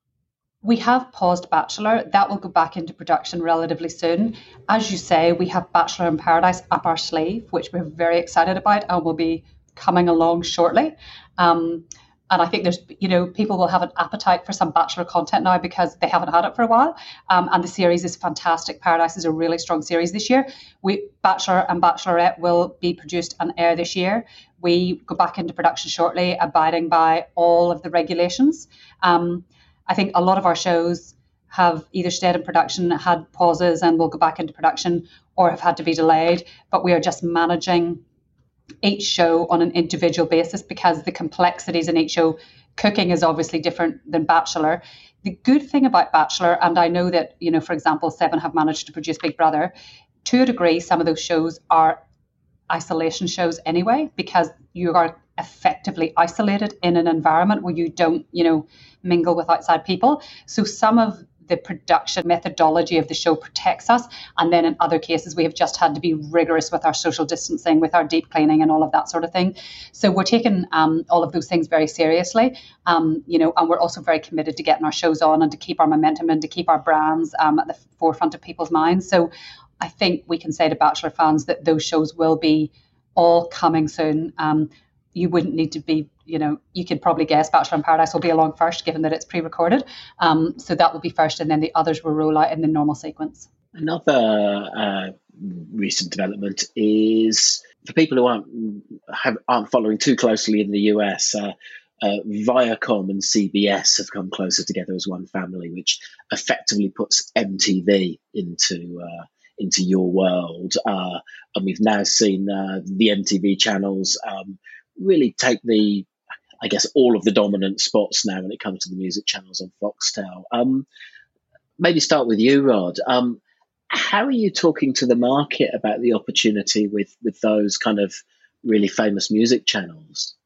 we have paused Bachelor. That will go back into production relatively soon. As you say, we have Bachelor in Paradise up our sleeve, which we're very excited about and will be coming along shortly. Um, and I think there's, you know, people will have an appetite for some Bachelor content now because they haven't had it for a while. Um, and the series is fantastic. Paradise is a really strong series this year. We Bachelor and Bachelorette will be produced and air this year. We go back into production shortly, abiding by all of the regulations. Um, I think a lot of our shows have either stayed in production, had pauses, and will go back into production, or have had to be delayed. But we are just managing each show on an individual basis because the complexities in each show cooking is obviously different than Bachelor. The good thing about Bachelor, and I know that, you know, for example, Seven have managed to produce Big Brother, to a degree, some of those shows are isolation shows anyway, because you are effectively isolated in an environment where you don't, you know, mingle with outside people. So some of the production methodology of the show protects us. And then in other cases, we have just had to be rigorous with our social distancing, with our deep cleaning, and all of that sort of thing. So we're taking um, all of those things very seriously, um, you know, and we're also very committed to getting our shows on and to keep our momentum and to keep our brands um, at the forefront of people's minds. So I think we can say to Bachelor fans that those shows will be all coming soon. Um, you wouldn't need to be, you know, you could probably guess Bachelor in Paradise will be along first, given that it's pre-recorded. Um, so that will be first, and then the others will roll out in the normal sequence. Another uh, recent development is for people who aren't have, aren't following too closely in the US. Uh, uh, Viacom and CBS have come closer together as one family, which effectively puts MTV into uh, into your world. Uh, and we've now seen uh, the MTV channels um, really take the, I guess, all of the dominant spots now when it comes to the music channels on Foxtel. Um, maybe start with you, Rod. Um, how are you talking to the market about the opportunity with with those kind of really famous music channels?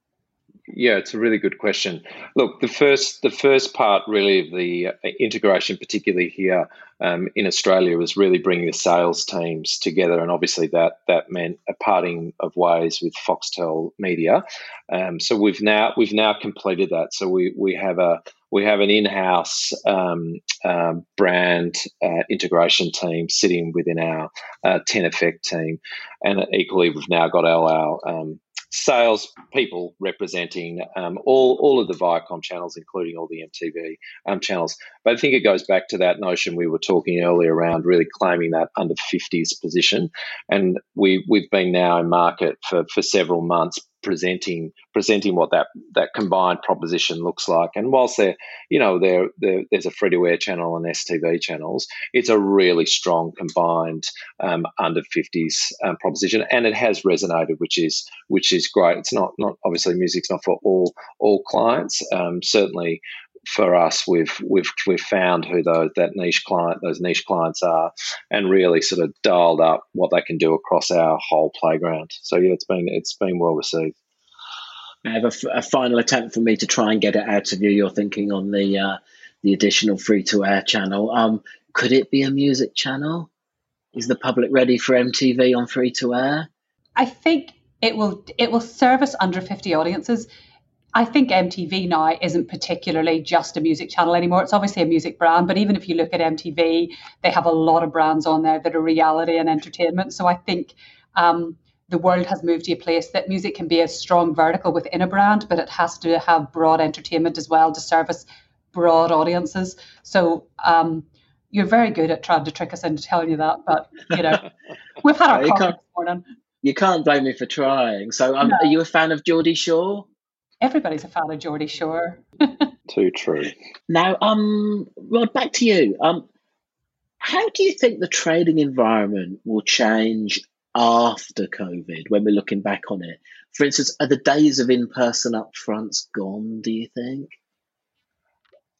Yeah, it's a really good question. Look, the first the first part really of the uh, integration, particularly here um, in Australia, was really bringing the sales teams together, and obviously that that meant a parting of ways with Foxtel Media. Um, so we've now we've now completed that. So we we have a we have an in-house um, uh, brand uh, integration team sitting within our uh, Ten Effect team, and equally we've now got our, our um, sales people representing um, all, all of the Viacom channels, including all the MTV um, channels. But I think it goes back to that notion we were talking earlier around really claiming that under 50s position. And we, we've been now in market for, for several months presenting presenting what that that combined proposition looks like. And whilst there, you know, there, there there's a free to air channel and STV channels, it's a really strong combined um, under 50s um, proposition, and it has resonated, which is which is great. It's not not obviously music's not for all all clients. Um, certainly for us, we've we've we've found who those that niche client those niche clients are, and really sort of dialed up what they can do across our whole playground. So yeah, it's been it's been well received. I have a, a final attempt for me to try and get it out of you. You're thinking on the uh, the additional free to air channel. Um, could it be a music channel? Is the public ready for MTV on free to air? I think it will it will service under 50 audiences I think MTV now isn't particularly just a music channel anymore. It's obviously a music brand, but even if you look at MTV, they have a lot of brands on there that are reality and entertainment. So I think um, the world has moved to a place that music can be a strong vertical within a brand, but it has to have broad entertainment as well to service broad audiences. So um, you're very good at trying to trick us into telling you that, but you know, we've had our [LAUGHS] coffee this morning. You can't blame me for trying. So, um, no. are you a fan of Geordie Shore? Everybody's a fan of Geordie Shore. [LAUGHS] Too true. Now, um, Rod, back to you. Um, how do you think the trading environment will change after COVID when we're looking back on it? For instance, are the days of in-person upfronts gone? Do you think?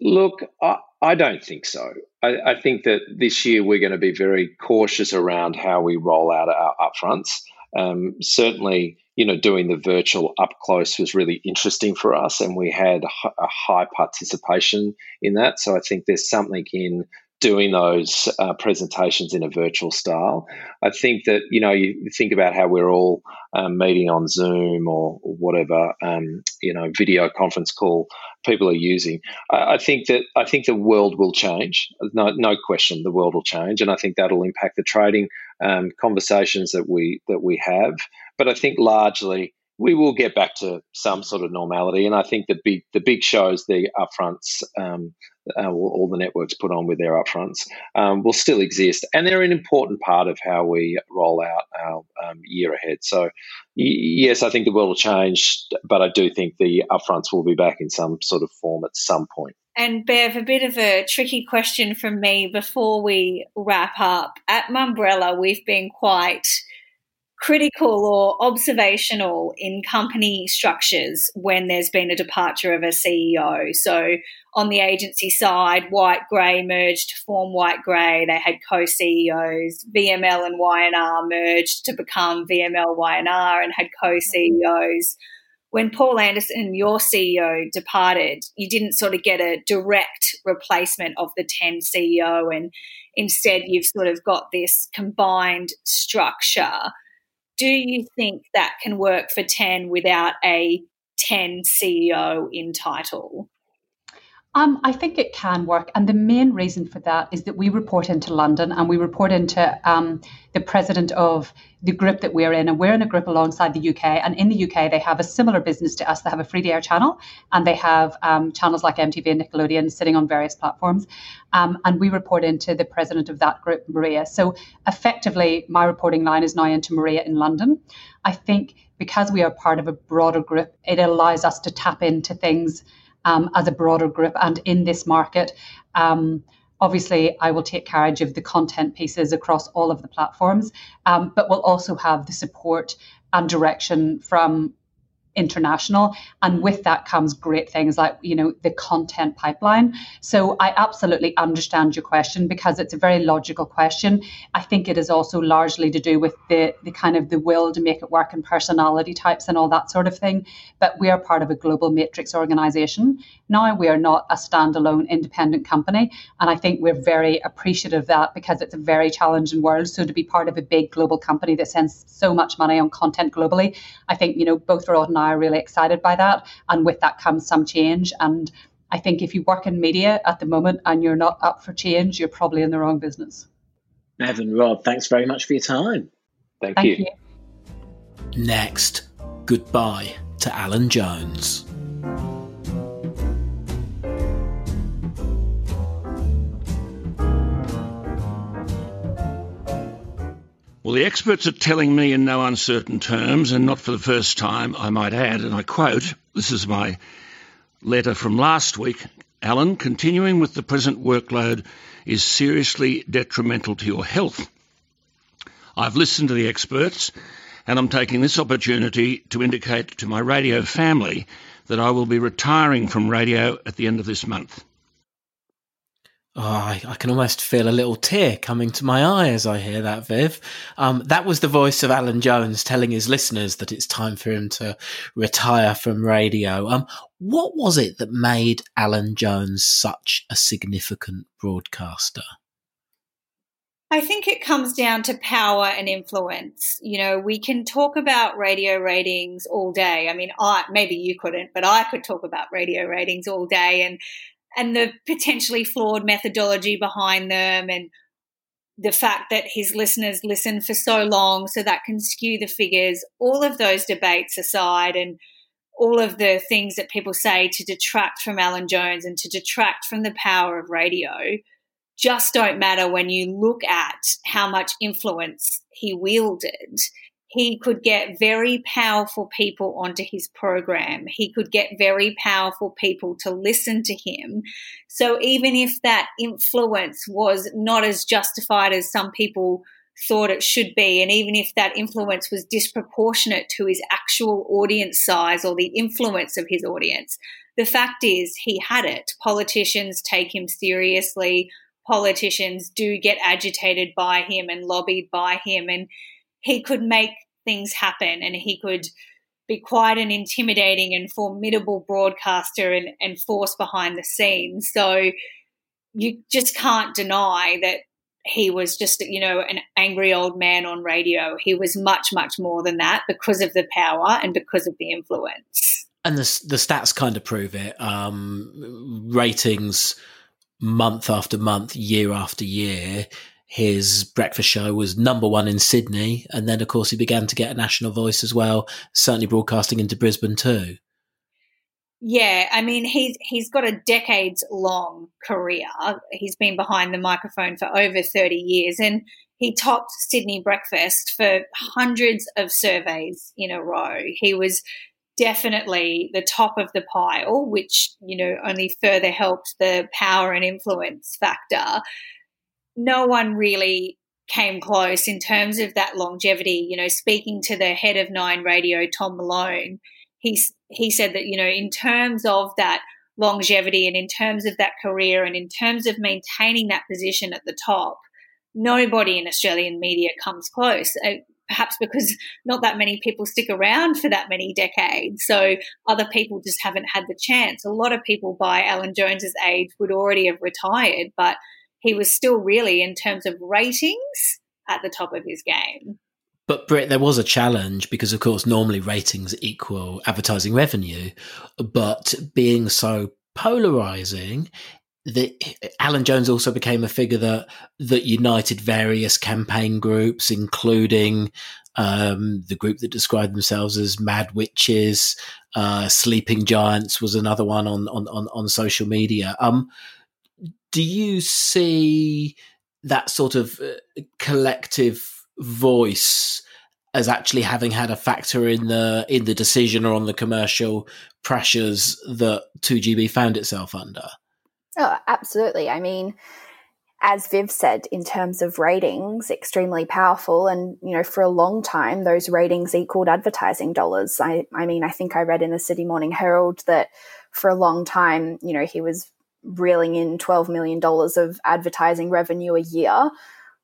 Look, I, I don't think so. I, I, think that this year we're going to be very cautious around how we roll out our upfronts. Um, certainly, you know, doing the virtual up close was really interesting for us, and we had a high participation in that. So I think there's something in doing those uh, presentations in a virtual style. I think that you know you think about how we're all um, meeting on Zoom or, whatever um, you know video conference call people are using. I, I, think that I think the world will change. No, no question, the world will change, and I think that'll impact the trading um, conversations that we that we have. But I think largely we will get back to some sort of normality. And I think the big the big shows, the upfronts, um, uh, all the networks put on with their upfronts, um, will still exist, and they're an important part of how we roll out our um, year ahead. So, y- yes, I think the world will change, but I do think the upfronts will be back in some sort of form at some point. And Bev, a bit of a tricky question from me before we wrap up. At Mumbrella, we've been quite critical or observational in company structures when there's been a departure of a CEO. So on the agency side, White Grey merged to form White Grey. They had co-CEOs. VML and Y&R merged to become VML Y&R and had co-CEOs. When Paul Anderson, your CEO, departed, you didn't sort of get a direct replacement of the 10 CEO, and instead you've sort of got this combined structure do you think that can work for 10 without a 10 CEO in title? Um, I think it can work. And the main reason for that is that we report into London and we report into um, the president of the group that we're in. And we're in a group alongside the UK. And in the UK, they have a similar business to us. They have a free to air channel and they have um, channels like MTV and Nickelodeon sitting on various platforms. Um, and we report into the president of that group, Maria. So effectively, my reporting line is now into Maria in London. I think because we are part of a broader group, it allows us to tap into things um, as a broader group and in this market. Um, obviously, I will take carriage of the content pieces across all of the platforms, um, but we'll also have the support and direction from international. And with that comes great things like you know the content pipeline. So i absolutely understand your question because it's a very logical question. I think it is also largely to do with the the kind of the will to make it work and personality types and all that sort of thing. But we are part of a global matrix organization. Now we are not a standalone independent company. And i think we're very appreciative of that because it's a very challenging world. So to be part of a big global company that sends so much money on content globally i think you know both Rod and I are really excited by that. And with that comes some change. And I think if you work in media at the moment and you're not up for change, you're probably in the wrong business. Evan, Rod, thanks very much for your time. Thank, Thank you. you. Next, goodbye to Alan Jones. Well, the experts are telling me in no uncertain terms, and not for the first time, I might add, and I quote this is my letter from last week Alan, continuing with the present workload is seriously detrimental to your health. I've listened to the experts, and I'm taking this opportunity to indicate to my radio family that I will be retiring from radio at the end of this month. Oh, I, I, can almost feel a little tear coming to my eye as I hear that, Viv. Um, that was the voice of Alan Jones telling his listeners that it's time for him to retire from radio. Um, what was it that made Alan Jones such a significant broadcaster? I think it comes down to power and influence. You know, we can talk about radio ratings all day. I mean, I maybe you couldn't, but I could talk about radio ratings all day and and the potentially flawed methodology behind them and the fact that his listeners listen for so long so that can skew the figures all of those debates aside and all of the things that people say to detract from Alan Jones and to detract from the power of radio just don't matter when you look at how much influence he wielded he could get very powerful people onto his program. He could get very powerful people to listen to him. So even if that influence was not as justified as some people thought it should be, and even if that influence was disproportionate to his actual audience size or the influence of his audience, the fact is he had it. Politicians take him seriously. Politicians do get agitated by him and lobbied by him. And he could make things happen and he could be quite an intimidating and formidable broadcaster and, and force behind the scenes. So you just can't deny that he was just, you know, an angry old man on radio. He was much, much more than that because of the power and because of the influence. And the the stats kind of prove it. Um, ratings month after month, year after year his breakfast show was number one in Sydney. And then, of course, he began to get a national voice as well, certainly broadcasting into Brisbane too. Yeah, I mean, he's he's got a decades long career. He's been behind the microphone for over 30 years and he topped Sydney Breakfast for hundreds of surveys in a row. He was definitely the top of the pile, which, you know, only further helped the power and influence factor no one really came close in terms of that longevity. You know, speaking to the head of Nine Radio, Tom Malone, he he said that you know, in terms of that longevity and in terms of that career and in terms of maintaining that position at the top, nobody in Australian media comes close. Uh, perhaps because not that many people stick around for that many decades. So other people just haven't had the chance. A lot of people by Alan Jones's age would already have retired, but he was still really, in terms of ratings, at the top of his game. But Britt, there was a challenge because, of course, normally ratings equal advertising revenue, but being so polarizing, that Alan Jones also became a figure that that united various campaign groups, including um, the group that described themselves as Mad Witches. Uh, Sleeping Giants was another one on on on, on social media. Um, do you see that sort of uh, collective voice as actually having had a factor in the in the decision or on the commercial pressures that 2GB found itself under? Oh, absolutely. I mean, as Viv said, in terms of ratings, extremely powerful. And, you know, for a long time, those ratings equaled advertising dollars. I, I mean, I think I read in the Sydney Morning Herald that for a long time, you know, he was reeling in $12 million of advertising revenue a year.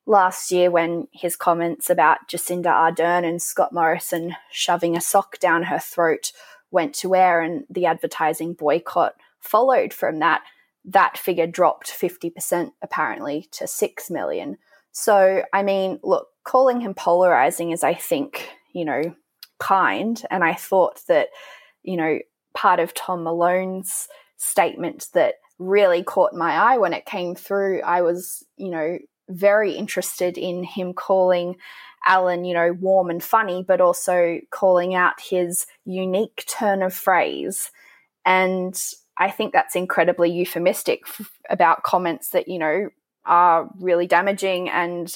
Last year, when his comments about Jacinda Ardern and Scott Morrison shoving a sock down her throat went to air and the advertising boycott followed from that, that figure dropped 50% apparently to 6 million. So, I mean, look, calling him polarizing is, I think, you know, kind. And I thought that, you know, part of Tom Malone's statement that really caught my eye when it came through. I was, you know, very interested in him calling Alan, you know, warm and funny, but also calling out his unique turn of phrase. And I think that's incredibly euphemistic f- about comments that, you know, are really damaging and,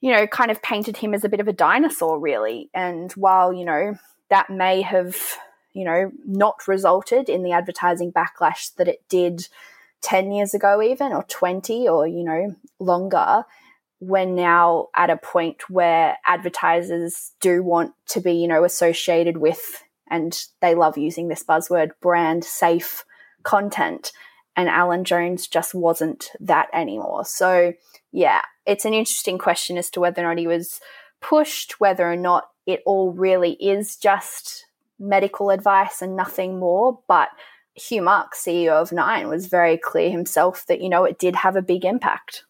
you know, kind of painted him as a bit of a dinosaur, really. And while, you know, that may have you know, not resulted in the advertising backlash that it did 10 years ago, even, or 20, or, you know, longer. We're now at a point where advertisers do want to be, you know, associated with, and they love using this buzzword, brand safe content. And Alan Jones just wasn't that anymore. So, yeah, it's an interesting question as to whether or not he was pushed, whether or not it all really is just medical advice and nothing more. But Hugh Mark, CEO of Nine, was very clear himself that, you know, it did have a big impact.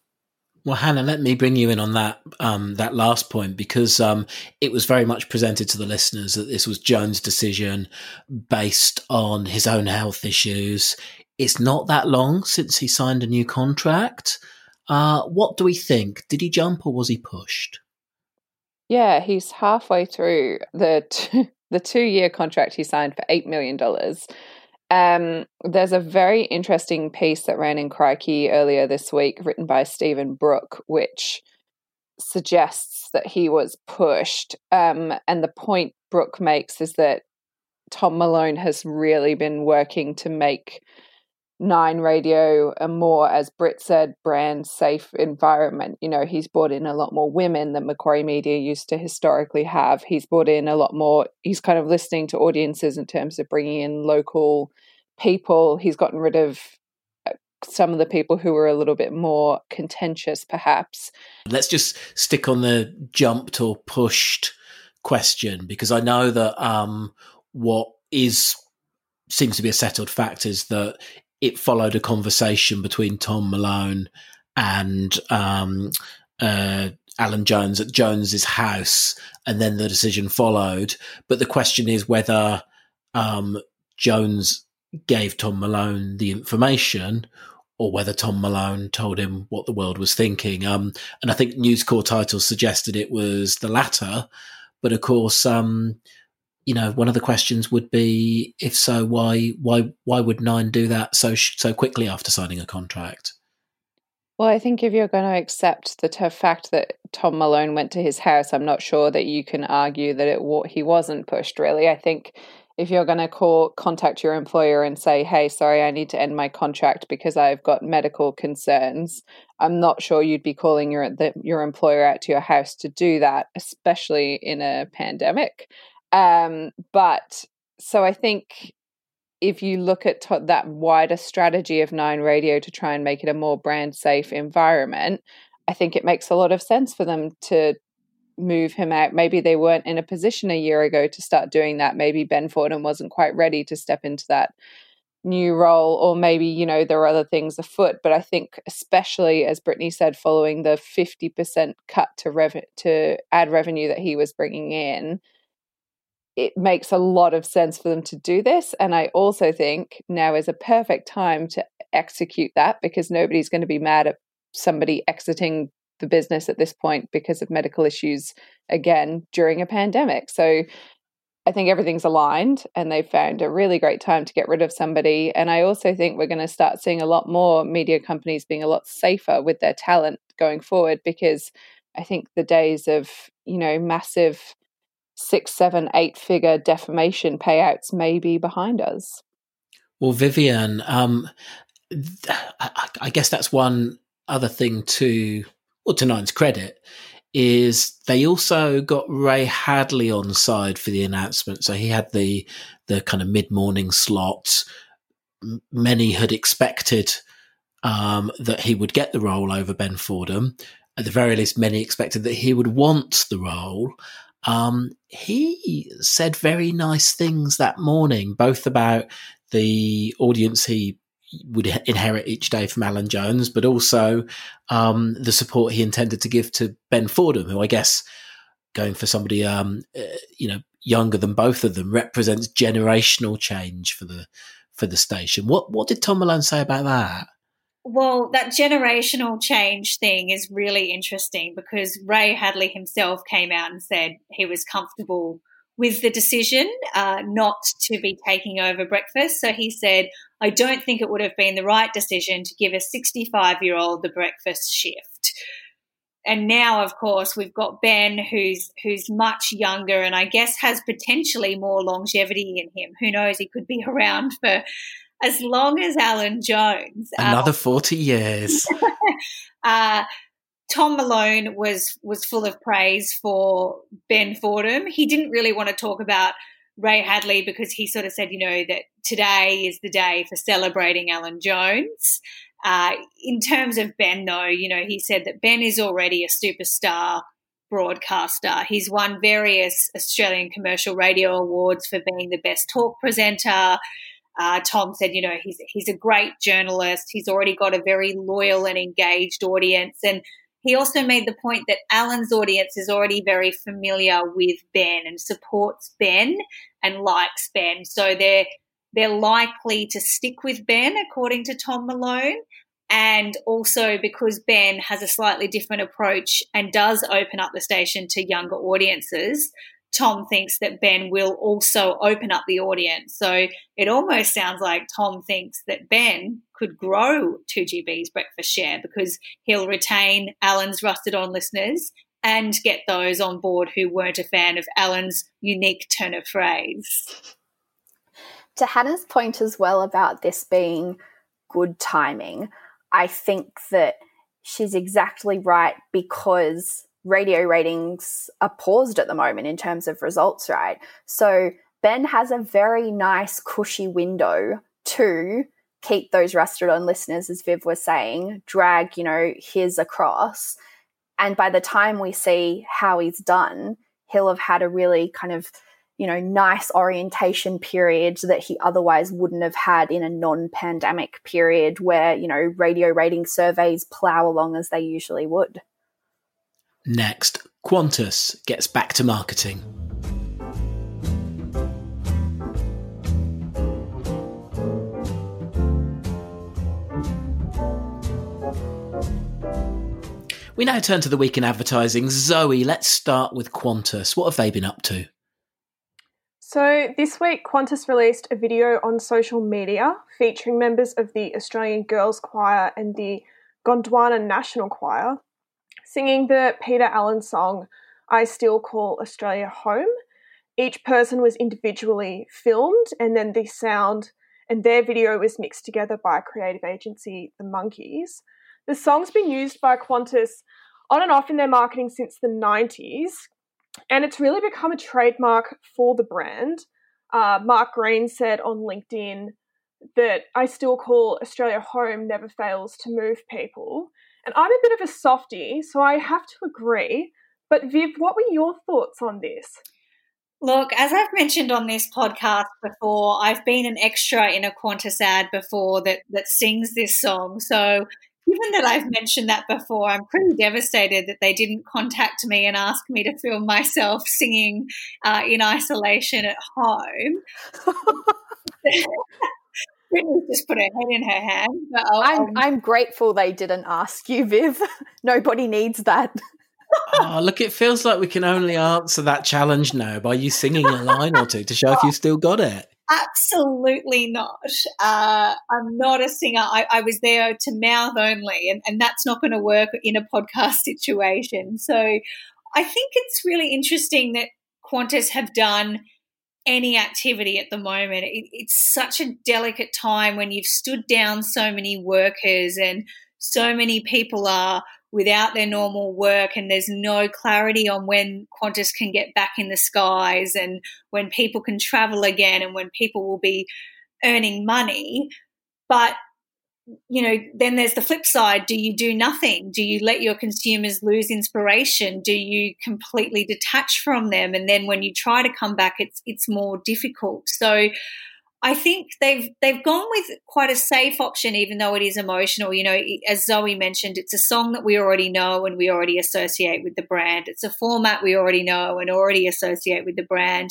Well, Hannah, let me bring you in on that um, that last point because um, it was very much presented to the listeners that this was Jones' decision based on his own health issues. It's not that long since he signed a new contract. Uh, what do we think? Did he jump or was he pushed? Yeah, he's halfway through the [LAUGHS] t- the two year contract he signed for $8 million. Um, there's a very interesting piece that ran in Crikey earlier this week, written by Stephen Brook, which suggests that he was pushed. Um, and the point Brook makes is that Tom Malone has really been working to make Nine Radio a more, as Britt said, brand safe environment. You know, he's brought in a lot more women than Macquarie Media used to historically have. He's brought in a lot more, he's kind of listening to audiences in terms of bringing in local people. He's gotten rid of uh, some of the people who were a little bit more contentious, perhaps. Let's just stick on the jumped or pushed question because I know that um, what is seems to be a settled fact is that it followed a conversation between Tom Malone and um, uh, Alan Jones at Jones's house, and then the decision followed. But the question is whether um, Jones gave Tom Malone the information or whether Tom Malone told him what the world was thinking. Um, and I think News Corp titles suggested it was the latter. But of course, um, you know, one of the questions would be, if so, why why why would Nine do that so so quickly after signing a contract? Well, I think if you're going to accept the t- fact that Tom Malone went to his house, I'm not sure that you can argue that it he wasn't pushed. Really, I think if you're going to call contact your employer and say hey sorry i need to end my contract because i've got medical concerns i'm not sure you'd be calling your the, your employer out to your house to do that especially in a pandemic um, but so i think if you look at that wider strategy of nine radio to try and make it a more brand safe environment i think it makes a lot of sense for them to move him out. Maybe they weren't in a position a year ago to start doing that. Maybe Ben Fordham wasn't quite ready to step into that new role, or maybe, you know, there are other things afoot. But I think, especially as Brittany said, following the 50% cut to, rev- to ad revenue that he was bringing in, it makes a lot of sense for them to do this. And I also think now is a perfect time to execute that because nobody's going to be mad at somebody exiting the business at this point because of medical issues again during a pandemic. So I think everything's aligned and they've found a really great time to get rid of somebody. And I also think we're going to start seeing a lot more media companies being a lot safer with their talent going forward because I think the days of, you know, massive six, seven, eight figure defamation payouts may be behind us. Well, Vivienne, um, I guess that's one other thing to well, to Nine's credit, is they also got Ray Hadley on side for the announcement. So he had the the kind of mid morning slot. Many had expected um, that he would get the role over Ben Fordham. At the very least, many expected that he would want the role. Um, he said very nice things that morning, both about the audience he would inherit each day from Alan Jones, but also um, the support he intended to give to Ben Fordham, who I guess going for somebody um, uh, you know younger than both of them represents generational change for the for the station. What what did Tom Malone say about that? Well, that generational change thing is really interesting because Ray Hadley himself came out and said he was comfortable with the decision uh, not to be taking over breakfast. So he said, I don't think it would have been the right decision to give a 65 year old the breakfast shift. And now, of course, we've got Ben, who's who's much younger, and I guess has potentially more longevity in him. Who knows? He could be [LAUGHS] around for as long as Alan Jones. Another um, forty years. [LAUGHS] uh, Tom Malone was was full of praise for Ben Fordham. He didn't really want to talk about Ray Hadley because he sort of said, you know, that today is the day for celebrating Alan Jones. Uh, in terms of Ben, though, you know, he said that Ben is already a superstar broadcaster. He's won various Australian commercial radio awards for being the best talk presenter. Uh, Tom said, you know, he's he's a great journalist. He's already got a very loyal and engaged audience, and he also made the point that Alan's audience is already very familiar with Ben and supports Ben and likes Ben. So they're they're likely to stick with Ben, according to Tom Malone. And also because Ben has a slightly different approach and does open up the station to younger audiences, Tom thinks that Ben will also open up the audience. So it almost sounds like Tom thinks that Ben could grow 2GB's breakfast share because he'll retain Alan's rusted on listeners and get those on board who weren't a fan of Alan's unique turn of phrase. To Hannah's point as well about this being good timing, I think that she's exactly right because radio ratings are paused at the moment in terms of results, right? So Ben has a very nice, cushy window to keep those on listeners, as Viv was saying, drag, you know, his across. And by the time we see how he's done, he'll have had a really kind of, you know, nice orientation period that he otherwise wouldn't have had in a non pandemic period where, you know, radio rating surveys plow along as they usually would. Next, Qantas gets back to marketing. We now turn to the week in advertising. Zoe, let's start with Qantas. What have they been up to? So, this week, Qantas released a video on social media featuring members of the Australian Girls Choir and the Gondwana National Choir singing the Peter Allen song, I Still Call Australia Home. each person was individually filmed, and then the sound and their video was mixed together by creative agency, The Monkeys. The song's been used by Qantas on and off in their marketing since the 90s, and it's really become a trademark for the brand. Uh, Mark Green said on LinkedIn that I still call Australia home never fails to move people. And I'm a bit of a softie, so I have to agree. But Viv, what were your thoughts on this? Look, as I've mentioned on this podcast before, I've been an extra in a Qantas ad before that that sings this song. So given that I've mentioned that before, I'm pretty devastated that they didn't contact me and ask me to film myself singing uh, in isolation at home. [LAUGHS] [LAUGHS] Brittany just put her head in her hand. I'll, I'm, I'll... I'm grateful they didn't ask you, Viv. [LAUGHS] Nobody needs that. oh, look, it feels like we can only answer that challenge now by you singing a line or two to show if you've still got it. Absolutely not. Uh, I'm not a singer. I, I, was there to mouth only, and, and that's not going to work in a podcast [LAUGHS] situation. So I think it's really interesting that Qantas have done any activity at the moment. It, it's such a delicate time when you've stood down so many workers and so many people are without their normal work and there's no clarity on when Qantas can get back in the skies and when people can travel again and when people will be earning money. But you know, then there's the flip side. Do you do nothing? Do you let your consumers lose inspiration? Do you completely detach from them? And then when you try to come back, it's it's more difficult. So I think they've they've gone with quite a safe option, even though it is emotional. You know, as Zoe mentioned, it's a song that we already know and we already associate with the brand. It's a format we already know and already associate with the brand.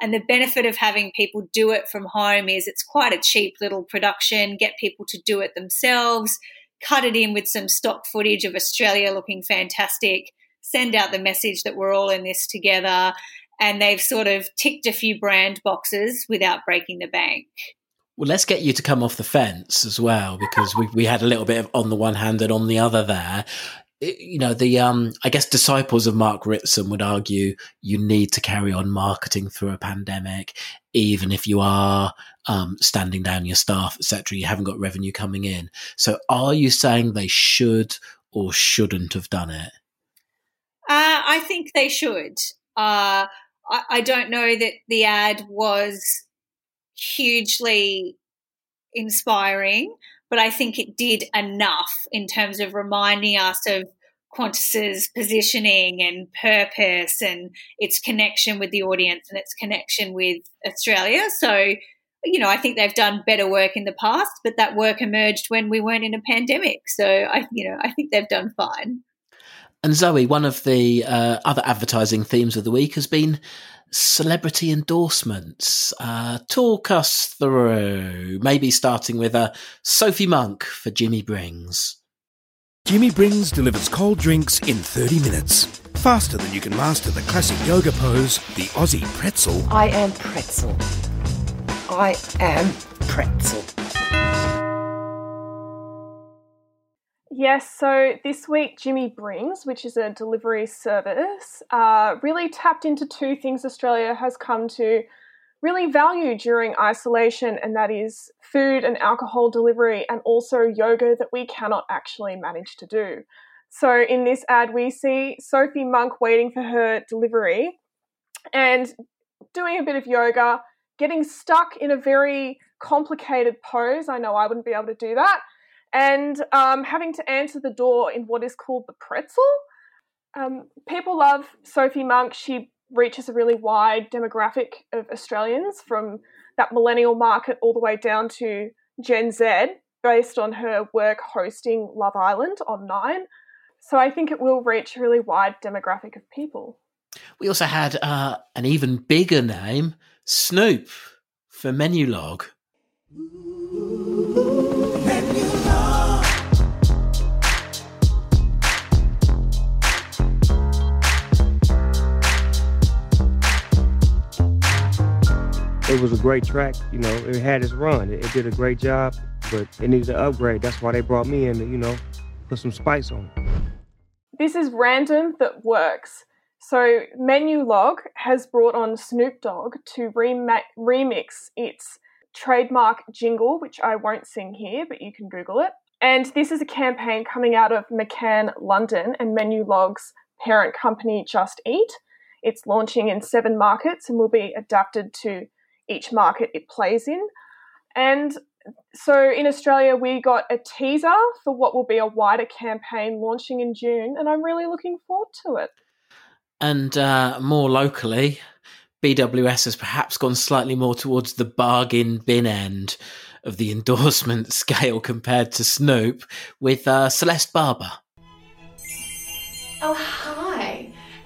And the benefit of having people do it from home is it's quite a cheap little production, get people to do it themselves, cut it in with some stock footage of Australia looking fantastic, send out the message that we're all in this together. And they've sort of ticked a few brand boxes without breaking the bank. Well, let's get you to come off the fence as well, because we, we had a little bit of on the one hand and on the other there you know the um i guess disciples of mark ritson would argue you need to carry on marketing through a pandemic even if you are um, standing down your staff etc you haven't got revenue coming in. So are you saying they should or shouldn't have done it? Uh, i think they should. Uh, I, I don't know that the ad was hugely inspiring but I think it did enough in terms of reminding us of Qantas's positioning and purpose and its connection with the audience and its connection with Australia. So, you know, I think they've done better work in the past, but that work emerged when we weren't in a pandemic. So, I, you know, I think they've done fine. And Zoe, one of the uh, other advertising themes of the week has been celebrity endorsements. Uh, talk us through, maybe starting with uh, Sophie Monk for Jimmy Brings. Jimmy Brings delivers cold drinks in 30 minutes. Faster than you can master the classic yoga pose, the Aussie pretzel. I am pretzel. I am pretzel. Yes, so this week Jimmy Brings, which is a delivery service, uh, really tapped into two things Australia has come to really value during isolation, and that is food and alcohol delivery and also yoga that we cannot actually manage to do. So in this ad, we see Sophie Monk waiting for her delivery and doing a bit of yoga, getting stuck in a very complicated pose. I know I wouldn't be able to do that and um, having to answer the door in what is called the pretzel. Um, people love Sophie Monk. She reaches a really wide demographic of Australians from that millennial market all the way down to Gen Z, based on her work hosting Love Island on Nine. So I think it will reach a really wide demographic of people. We also had uh, an even bigger name, Snoop, for Menulog. It was a great track. You know, it had its run. It, it, did a great job, but it needed to upgrade. That's why they brought me in to, you know, put some spice on it. This is Random That Works. So Menulog has brought on Snoop Dogg to rema- remix its trademark jingle, which I won't sing here, but you can Google it. And this is a campaign coming out of McCann London and Menulog's parent company Just Eat. It's launching in seven markets and will be adapted to each market it plays in. And so in Australia, we got a teaser for what will be a wider campaign launching in June, and I'm really looking forward to it. And uh, more locally, BWS has perhaps gone slightly more towards the bargain bin end of the [LAUGHS] endorsement scale compared to Snoop with uh, Celeste Barber. Oh, hi,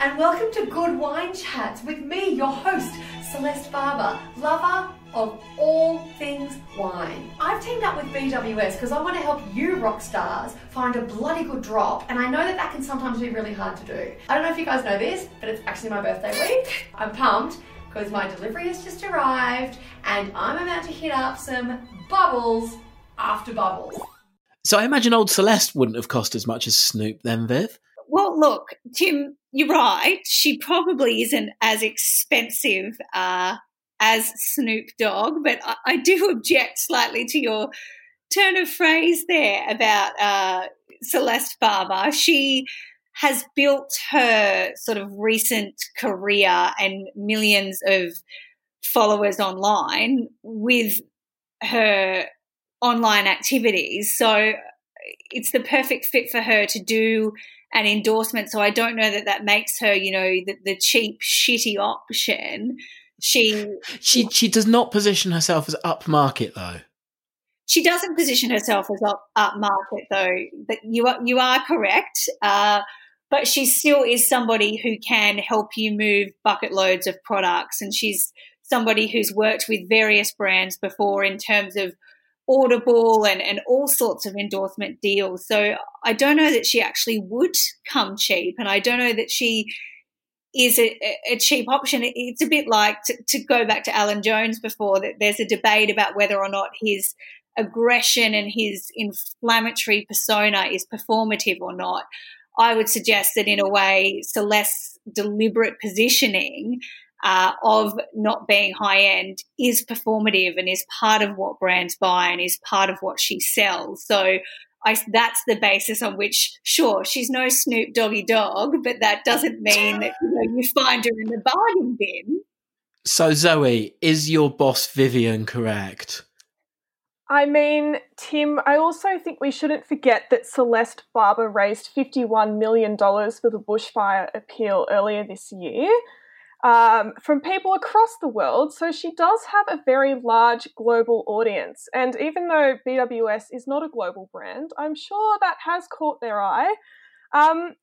and welcome to Good Wine Chats with me, your host, Celeste Barber, lover of all things wine. I've teamed up with BWS because I want to help you rock stars find a bloody good drop, and I know that that can sometimes be really hard to do. I don't know if you guys know this, but it's actually my birthday week. I'm pumped because my delivery has just arrived, and I'm about to hit up some bubbles after bubbles. So I imagine old Celeste wouldn't have cost as much as Snoop then, Viv. Well, look, Tim, you're right. She probably isn't as expensive uh, as Snoop Dogg, but I, I, do object slightly to your turn of phrase there about uh, Celeste Barber. She has built her sort of recent career and millions of followers online with her online activities. So it's the perfect fit for her to do an endorsement. So I don't know that that makes her, you know, the, the cheap, shitty option. She she she does not position herself as upmarket though. She doesn't position herself as up upmarket though. But you are you are correct. Uh, but she still is somebody who can help you move bucket loads of products, and she's somebody who's worked with various brands before in terms of Audible and, and all sorts of endorsement deals. So I don't know that she actually would come cheap, and I don't know that she is a, a cheap option. It's a bit like to, to, go back to Alan Jones before that there's a debate about whether or not his aggression and his inflammatory persona is performative or not. I would suggest that in a way, Celeste's deliberate positioning uh, of not being high end is performative and is part of what brands buy and is part of what she sells. So I, that's the basis on which, sure, she's no Snoop Doggy Dogg, but that doesn't mean that you, know, you find her in the bargain bin. So, Zoe, is your boss Vivienne correct? I mean, Tim, I also think we shouldn't forget that Celeste Barber raised $51 million for the bushfire appeal earlier this year um, from people across the world. So she does have a very large global audience. And even though BWS is not a global brand, I'm sure that has caught their eye. Um,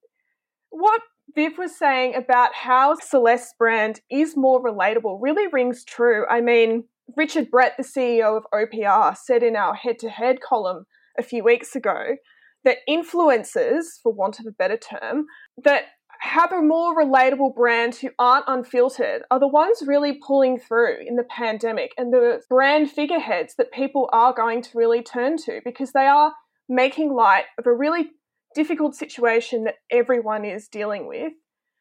what Viv was saying about how Celeste's brand is more relatable really rings true. I mean, Richard Brett, the CEO of OPR, said in our head to head column a few weeks ago that influencers, for want of a better term, that have a more relatable brand who aren't unfiltered are the ones really pulling through in the pandemic and the brand figureheads that people are going to really turn to because they are making light of a really difficult situation that everyone is dealing with,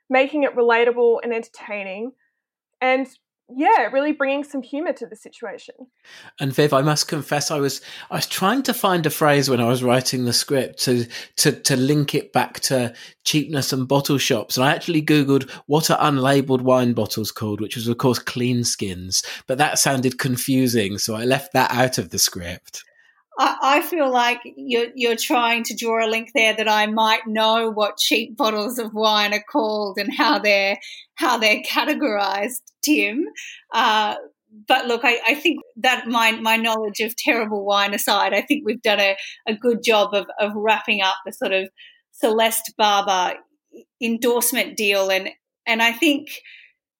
making it relatable and entertaining, and yeah, really bringing some humor to the situation. And Viv, I must confess, I was I was trying to find a phrase when I was writing the script to to to link it back to cheapness and bottle shops, and I actually googled what are unlabeled wine bottles called, which was of course clean skins, but that sounded confusing, so I left that out of the script. I, feel like you're you're trying to draw a link there that I might know what cheap bottles of wine are called and how they're how they're categorized, Tim. Uh, but look, I, I, think that my my knowledge of terrible wine aside, I think we've done a, a good job of, of wrapping up the sort of Celeste Barber endorsement deal and and I think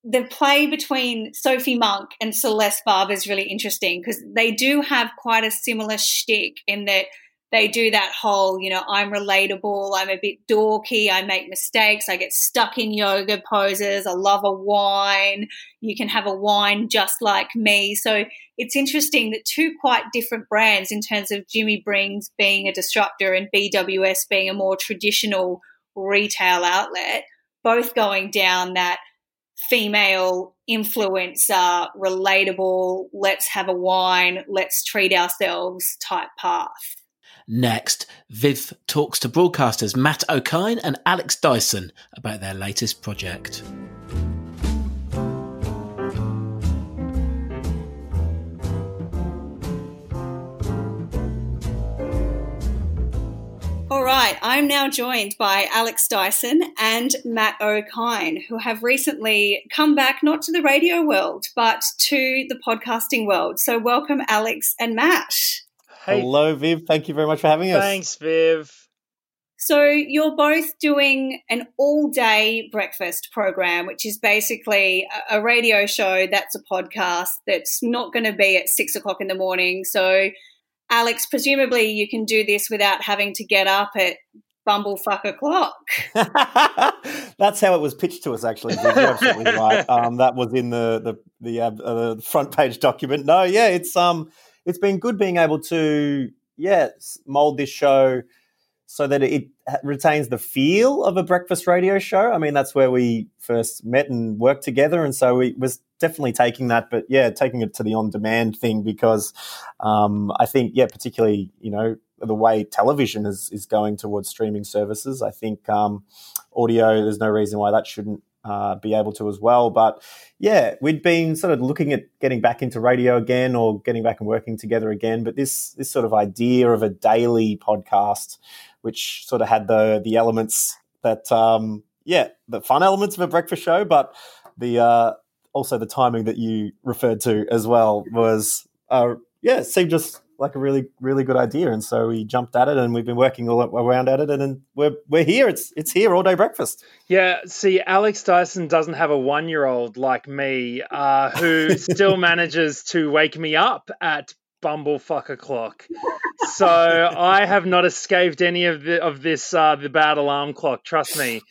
the play between Sophie Monk and Celeste Barber is really interesting because they do have quite a similar shtick in that they do that whole, you know, I'm relatable, I'm a bit dorky, I make mistakes, I get stuck in yoga poses, I love a wine, you can have a wine just like me. So it's interesting that two quite different brands in terms of Jimmy Brings being a disruptor and BWS being a more traditional retail outlet both going down that female influencer, relatable, let's have a wine, let's treat ourselves type path. Next, Viv talks to broadcasters Matt Okine and Alex Dyson about their latest project. Right, I'm now joined by Alex Dyson and Matt Okine, who have recently come back not to the radio world, but to the podcasting world. So, welcome, Alex and Matt. Hey. Hello, Viv. Thank you very much for having us. Thanks, Viv. So, you're both doing an all day breakfast program, which is basically a radio show that's a podcast that's not going to be at six o'clock in the morning. So, Alex, presumably you can do this without having to get up at bumblefuck o'clock. [LAUGHS] That's how it was pitched to us, actually. You're absolutely [LAUGHS] right. Um, that was in the the the, uh, uh, front page document. No, yeah, it's um, it's been good being able to yeah mold this show so that it retains the feel of a breakfast radio show. I mean, that's where we first met and worked together, and so we was definitely taking that, but yeah, taking it to the on-demand thing because um, I think yeah, particularly you know the way television is is going towards streaming services. I think um, audio. There's no reason why that shouldn't uh, be able to as well. But yeah, we'd been sort of looking at getting back into radio again or getting back and working together again. But this this sort of idea of a daily podcast which sort of had the the elements that um, yeah the fun elements of a breakfast show, but the uh, also the timing that you referred to as well was uh, yeah seemed just like a really really good idea, and so we jumped at it, and we've been working all around at it, and, and we're we're here. It's it's here all day breakfast. Yeah, see, Alex Dyson doesn't have a one year old like me uh, who [LAUGHS] still manages to wake me up at bumblefuck o'clock. so I have not escaped any of the of this uh, the bad alarm clock. Trust me.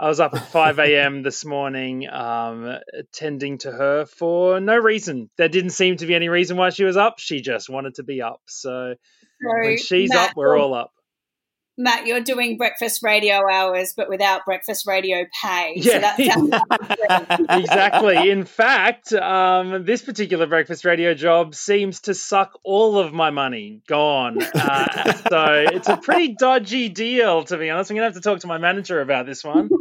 I was up at 5 a.m. this morning, um, attending to her for no reason. There didn't seem to be any reason why she was up. She just wanted to be up. So, so when she's Matt, up, we're all up. Matt, you're doing breakfast radio hours, but without breakfast radio pay. Yeah, so [LAUGHS] exactly. In fact, um, this particular breakfast radio job seems to suck all of my money. Gone. Uh, [LAUGHS] so it's a pretty dodgy deal, to be honest. I'm going to have to talk to my manager about this one. [LAUGHS]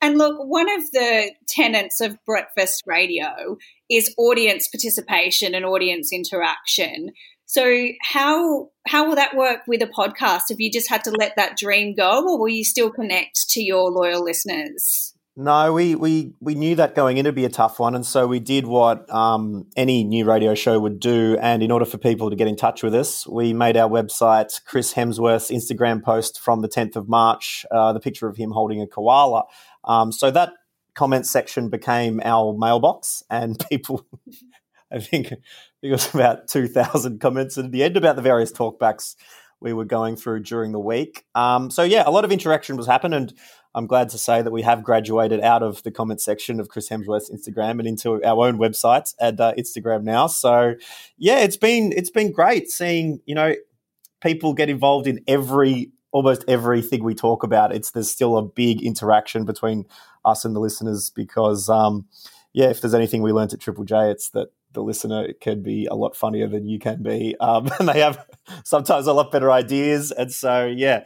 And look, one of the tenets of breakfast radio is audience participation and audience interaction. So how how will that work with a podcast? Have you just had to let that dream go, or will you still connect to your loyal listeners? No, we we we knew that going in would be a tough one, and so we did what um, any new radio show would do. And in order for people to get in touch with us, we made our website Chris Hemsworth's Instagram post from the 10th of March, uh, the picture of him holding a koala. Um, so that comment section became our mailbox, and [LAUGHS] people I think it was [LAUGHS] about 2,000 comments at the end about the various talkbacks we were going through during the week. Um, so, yeah, a lot of interaction was happening. And I'm glad to say that we have graduated out of the comment section of Chris Hemsworth's Instagram and into our own website at uh, Instagram now. So, yeah, it's been it's been great seeing you know people get involved in every almost everything we talk about. It's there's still a big interaction between us and the listeners because. Um, yeah, if there's anything we learned at Triple J, it's that the listener can be a lot funnier than you can be, um, [LAUGHS] and they have sometimes a lot better ideas. And so, yeah,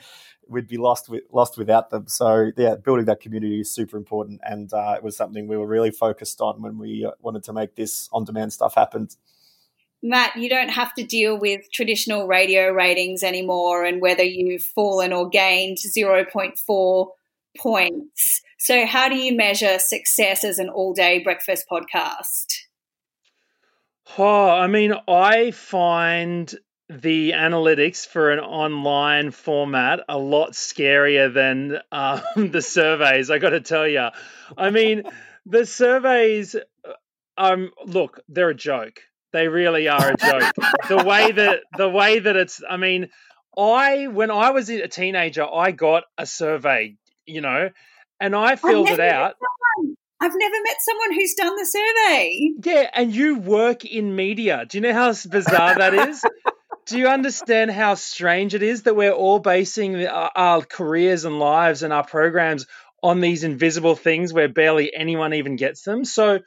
we'd be lost with, lost without them. So, yeah, building that community is super important, and uh, it was something we were really focused on when we uh, wanted to make this on-demand stuff happen. Matt, you don't have to deal with traditional radio ratings anymore, and whether you've fallen or gained zero point four points. So, how do you measure success as an all-day breakfast podcast? Oh, I mean, I find the analytics for an online format a lot scarier than um, [LAUGHS] the surveys. I got to tell you, I mean, the surveys. Um, look, they're a joke. They really are a joke. the way that the way that it's. I mean, I when I was a teenager, I got a survey. You know, and I filled it out. I've never met someone who's done the survey. Yeah, and you work in media. Do you know how bizarre that is? [LAUGHS] Do you understand how strange it is that we're all basing uh, our careers and lives and our programs on these invisible things where barely anyone even gets them. So,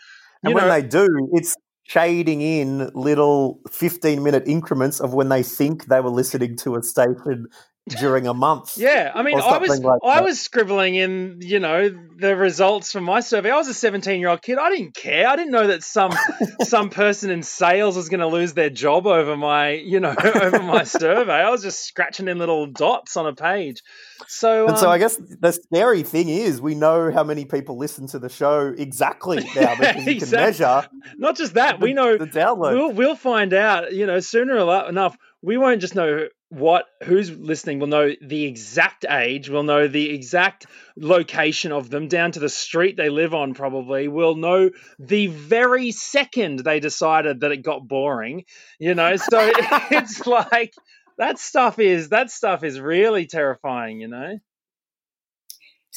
And when know, they do, it's shading in little 15 minute increments of when they think they were listening to a station during a month. [LAUGHS] Yeah, I mean, I was like I was scribbling in, you know, the results from my survey. I was a 17 year old kid. I didn't care. I didn't know that some [LAUGHS] some person in sales was going to lose their job over my, you know, [LAUGHS] over my survey. I was just scratching in little dots on a page. So, And so um, I guess the scary thing is we know how many people listen to the show exactly now because you Exact- can measure. Not just that, we know the download. We'll we'll find out. You know, sooner or enough, we won't just know what who's listening. We'll know the exact age. We'll know the exact location of them, down to the street they live on. Probably, we'll know the very second they decided that it got boring. You know, so [LAUGHS] it's like that stuff is that stuff is really terrifying. You know.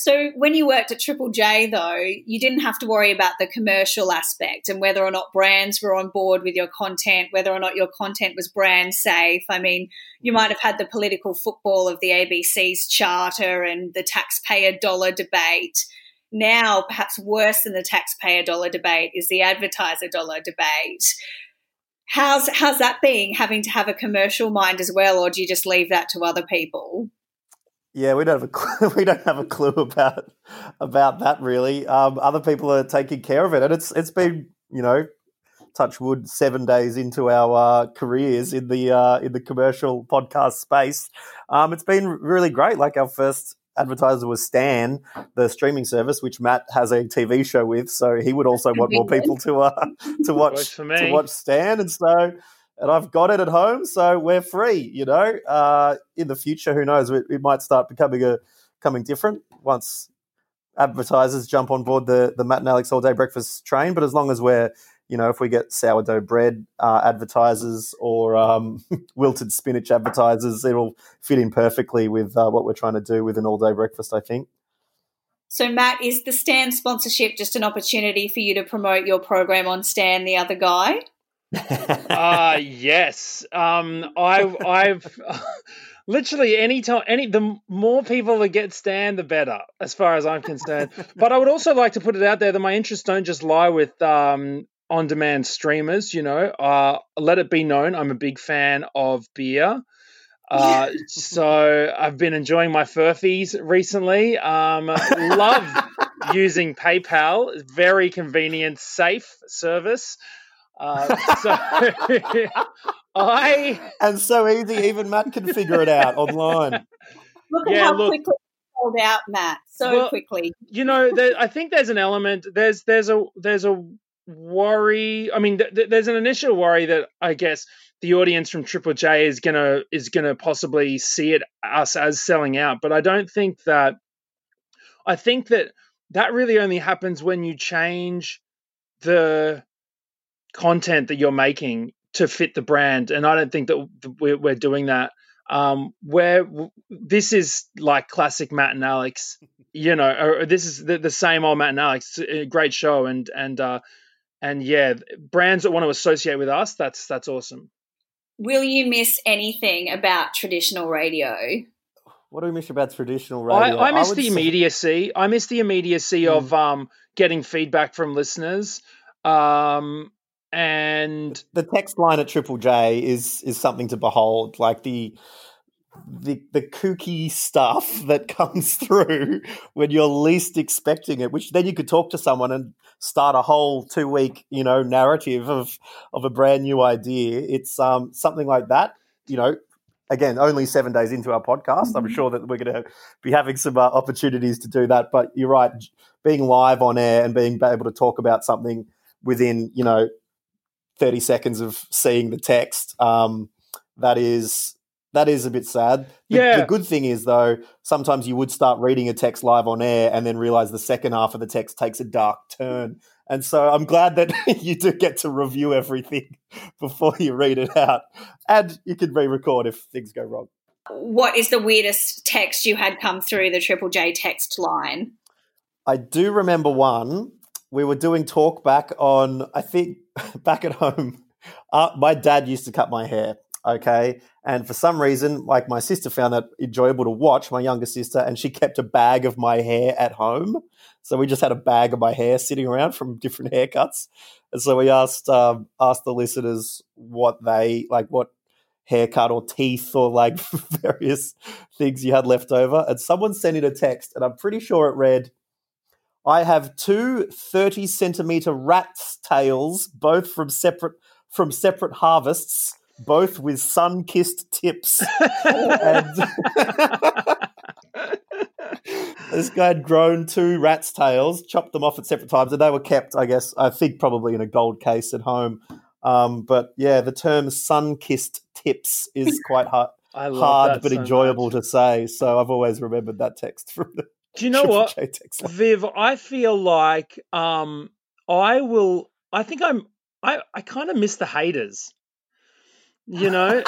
So when you worked at Triple J, though, you didn't have to worry about the commercial aspect and whether or not brands were on board with your content, whether or not your content was brand safe. I mean, you might have had the political football of the ABC's charter and the taxpayer dollar debate. Now, perhaps worse than the taxpayer dollar debate is the advertiser dollar debate. How's how's that being having to have a commercial mind as well, or do you just leave that to other people? Yeah, we don't have a clue, [LAUGHS] we don't have a clue about about that really. Um, other people are taking care of it, and it's it's been you know, touch wood, seven days into our uh, careers in the uh, in the commercial podcast space. Um, it's been really great. Like our first advertiser was Stan, the streaming service, which Matt has a TV show with, so he would also want more people to uh, to [LAUGHS] watch to watch Stan, and so and I've got it at home, so we're free. You know, uh, in the future, who knows? It, it might start becoming a becoming different once advertisers jump on board the the Matt and Alex all day breakfast train. But as long as we're you know, if we get sourdough bread uh, advertisers or um, [LAUGHS] wilted spinach advertisers, it'll fit in perfectly with uh, what we're trying to do with an all day breakfast. I think. So, Matt, is the Stan sponsorship just an opportunity for you to promote your program on Stan, the other guy? Uh yes. Um I've I've [LAUGHS] literally any time any the more people that get Stan the better as far as I'm concerned. [LAUGHS] but I would also like to put it out there that my interests don't just lie with um on demand streamers, you know. Uh let it be known I'm a big fan of beer. Uh, [LAUGHS] so I've been enjoying my Furphies recently. Um, love using PayPal. Very convenient, safe service. Uh, so [LAUGHS] I and so easy, even Matt can figure it out online. Look at Yeah, how look- quickly you sold out, Matt. So Well, quickly. you know, there, I think there's an element. There's there's a there's a worry. I mean, th- th- there's an initial worry that I guess the audience from Triple J is gonna is gonna possibly see it us as selling out. But I don't think that. I think that that really only happens when you change the content that you're making to fit the brand, and I don't think that we're, we're doing that. Um, where this is like classic Matt and Alex, [LAUGHS] you know, or this is the, the same old Matt and Alex. A great show, and and uh, and yeah, brands that want to associate with us, that's that's awesome. Will you miss anything about traditional radio? What do we miss about traditional radio? I miss would the say- immediacy. I miss the immediacy of um, getting feedback from listeners. Um, and the text line at Triple J is is something to behold. Like the the the kooky stuff [LAUGHS] that comes through when you're least expecting it, which then you could talk to someone and start a whole two week, you know, narrative of of a brand new idea. It's um something like that, you know. Again, only seven days into our podcast, I'm sure that we're going to be having some uh, opportunities to do that. But you're right, being live on air and being able to talk about something within, you know, 30 seconds of seeing the text. Um, that is that is a bit sad. The, Yeah. the good thing is though, sometimes you would start reading a text live on air and then realize the second half of the text takes a dark turn. And so I'm glad that [LAUGHS] you do get to review everything [LAUGHS] before you read it out. And you can re-record if things go wrong. What is the weirdest text you had come through the Triple J text line? I do remember one. We were doing talk back on, I think, [LAUGHS] back at home. Uh, my dad used to cut my hair. Okay. And for some reason, like my sister found that enjoyable to watch, my younger sister, and she kept a bag of my hair at home. So we just had a bag of my hair sitting around from [LAUGHS] different haircuts. And so we asked um, asked the listeners what they like, what haircut or teeth or like [LAUGHS] various things you had left over. And someone sent in a text, and I'm pretty sure it read, I have two 30 centimeter rat's tails, both from separate from separate harvests, both with sun kissed tips. and [LAUGHS] this guy had grown two rat's tails, chopped them off at separate times, and they were kept, I guess, I think probably in a gold case at home. Um, but yeah, the term sun kissed tips is quite [LAUGHS] hard, hard but so enjoyable to say. So I've always remembered that text [LAUGHS] from the Do you know Triple [LAUGHS] what, J text line. Viv? I feel like um, I will. I think I'm. I I kind of miss the haters. You know,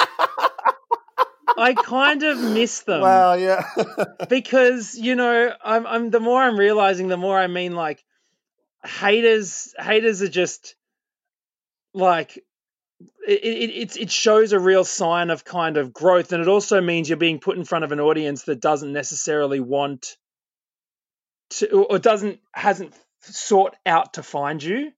I kind of miss [LAUGHS] them. Wow, yeah. [LAUGHS] because you know, I'm. I'm. The more I'm realizing, the more I mean, like haters. Haters are just like it, it, it's it shows a real sign of kind of growth, and it also means you're being put in front of an audience that doesn't necessarily want to, or doesn't hasn't sought out to find you.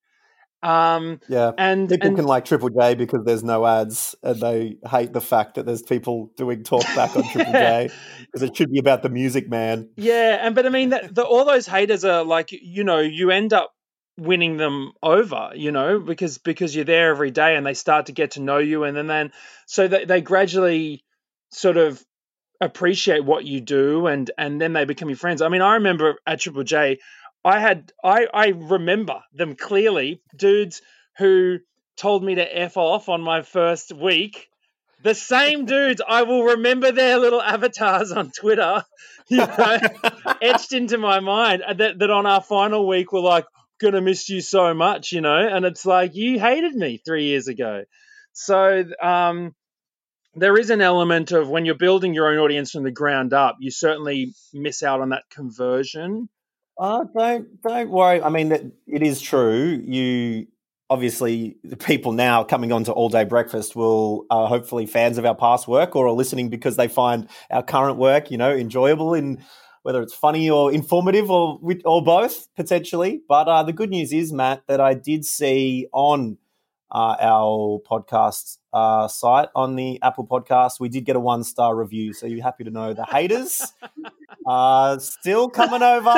Um, Yeah, and people and can like Triple J because there's no ads, and they hate the fact that there's people doing talk back on Triple J [LAUGHS] because it should be about the music man. Yeah, and but I mean that the, all those haters are like you know you end up winning them over, you know, because because you're there every day and they start to get to know you, and then then so they they gradually sort of appreciate what you do, and and then they become your friends. I mean, I remember at Triple J, I had I I remember them clearly, dudes who told me to f off on my first week. The same [LAUGHS] dudes, I will remember their little avatars on Twitter, [LAUGHS] you know, [LAUGHS] etched into my mind. uh, That that on our final week were like, "Gonna miss you so much," you know, and it's like you hated me three years ago. So um, there is an element of when you're building your own audience from the ground up, you certainly miss out on that conversion. Oh, don't don't worry. I mean, it is true. You obviously the people now coming on to all day breakfast will are hopefully fans of our past work or are listening because they find our current work, you know, enjoyable in whether it's funny or informative or or both potentially. But uh, the good news is, Matt, that I did see on uh, our podcast uh, site on the Apple Podcast, we did get a one star review. So you're happy to know the haters are still coming over.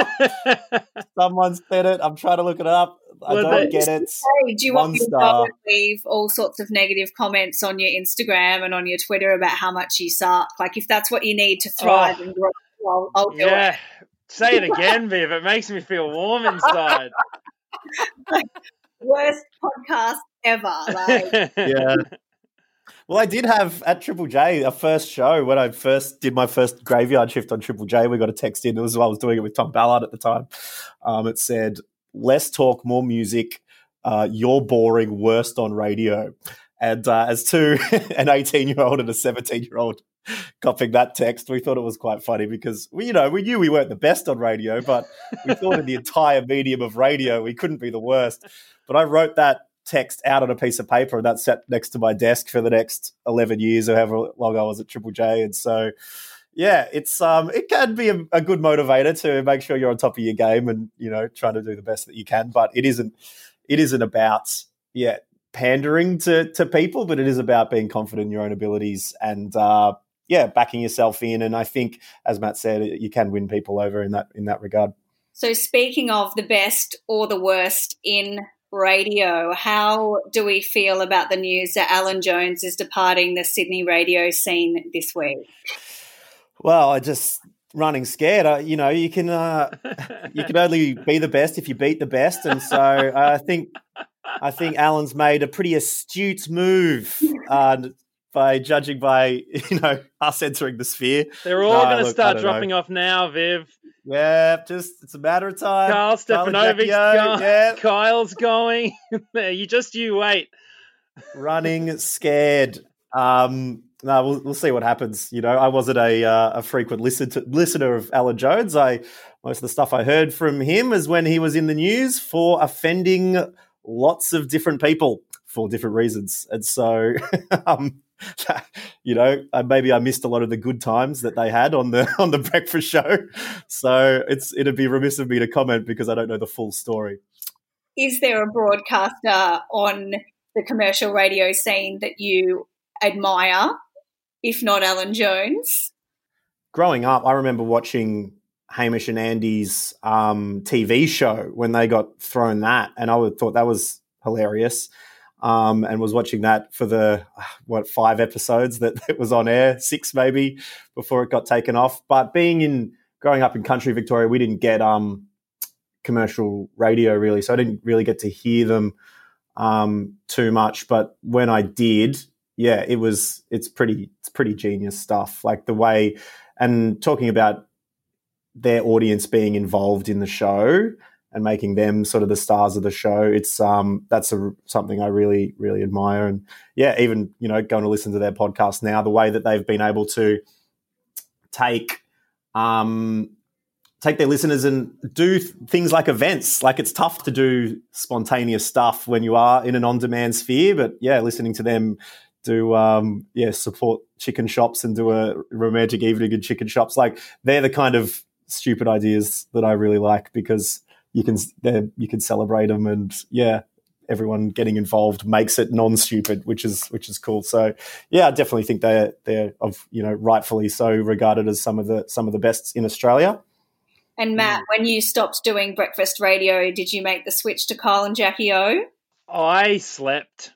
[LAUGHS] Someone said it. I'm trying to look it up. I Well, don't but- get it. Hey, do you want One me to star. go leave all sorts of negative comments on your Instagram and on your Twitter about how much you suck? Like, if that's what you need to thrive Oh. and grow, I'll, I'll do Yeah, it. say it again, Viv. It makes me feel warm inside. [LAUGHS] Worst podcast ever. Like, [LAUGHS] yeah. Well, I did have at Triple J a first show when I first did my first graveyard shift on Triple J. We got a text in. It was I was doing it with Tom Ballard at the time. Um, it said, "Less talk, more music. Uh, you're boring. Worst on radio." And uh, as to [LAUGHS] an 18 year old and a 17 year old copying that text, we thought it was quite funny because we, you know, we knew we weren't the best on radio, but we thought in the entire medium of radio we couldn't be the worst. But I wrote that text out on a piece of paper and that sat next to my desk for the next 11 years or however long I was at Triple J. And so, yeah, it's um, it can be a, a good motivator to make sure you're on top of your game and you know trying to do the best that you can. But it isn't it isn't about yeah pandering to to people, but it is about being confident in your own abilities and uh, yeah backing yourself in. And I think, as Matt said, you can win people over in that in that regard. so, speaking of the best or the worst in radio, how do we feel about the news that Alan Jones is departing the Sydney radio scene this week? Well, I just running scared. Uh, you know, you can uh, you can only be the best if you beat the best, and so uh, I think I think Alan's made a pretty astute move uh, by judging by [LAUGHS] you know us entering the sphere. They're all No, going to start don't know. dropping off now, Viv. Yeah, just it's a matter of time. Karl Stefanovic's going. yeah. [LAUGHS] Kyle's going. [LAUGHS] you just you wait. running scared. Um, no, we'll, we'll see what happens. You know, I wasn't a uh, a frequent listen to, listener of Alan Jones. I most of the stuff I heard from him is when he was in the news for offending lots of different people for different reasons, and so [LAUGHS] um, [LAUGHS] you know, uh, maybe I missed a lot of the good times that they had on the [LAUGHS] on the breakfast show. So it's it'd be remiss of me to comment because I don't know the full story. Is there a broadcaster on the commercial radio scene that you admire, if not Alan Jones? Growing up, I remember watching Hamish and Andy's um, TV show when they got thrown that, and I would, thought that was hilarious. Um, and was watching that for the [SIGHS] what five episodes that it was on air, six maybe before it got taken off. But being in growing up in country Victoria, we didn't get um, commercial radio really, so I didn't really get to hear them um, too much. But when I did, yeah, it was it's pretty it's pretty genius stuff. Like the way and talking about their audience being involved in the show and making them sort of the stars of the show. It's um that's a, something I really really admire, and yeah, even you know going to listen to their podcast now, the way that they've been able to take um take their listeners and do th- things like events. Like it's tough to do spontaneous stuff when you are in an on-demand sphere, but yeah, listening to them do um yeah support chicken shops and do a romantic evening in chicken shops like they're the kind of stupid ideas that I really like because you can you can celebrate them and yeah everyone getting involved makes it non-stupid which is which is cool. So yeah i definitely think they're they're of you know rightfully so regarded as some of the some of the best in australia. And matt when you stopped doing breakfast radio did you make the switch to kyle and jackie o? I slept.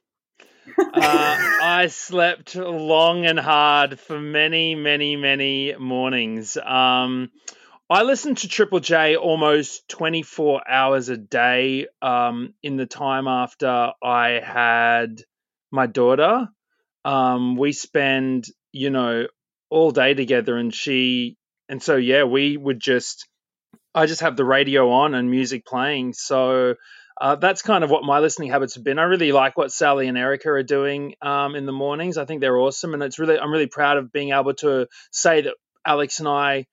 Uh, [LAUGHS] I slept long and hard for many, many, many mornings. Um, I listened to Triple J almost 24 hours a day um, in the time after I had my daughter. Um, we spend, you know, all day together, and she, and so, yeah, we would just, I just have the radio on and music playing. So, uh, that's kind of what my listening habits have been. I really like what Sally and Erica are doing um, in the mornings. I think they're awesome, and it's really I'm really proud of being able to say that Alex and I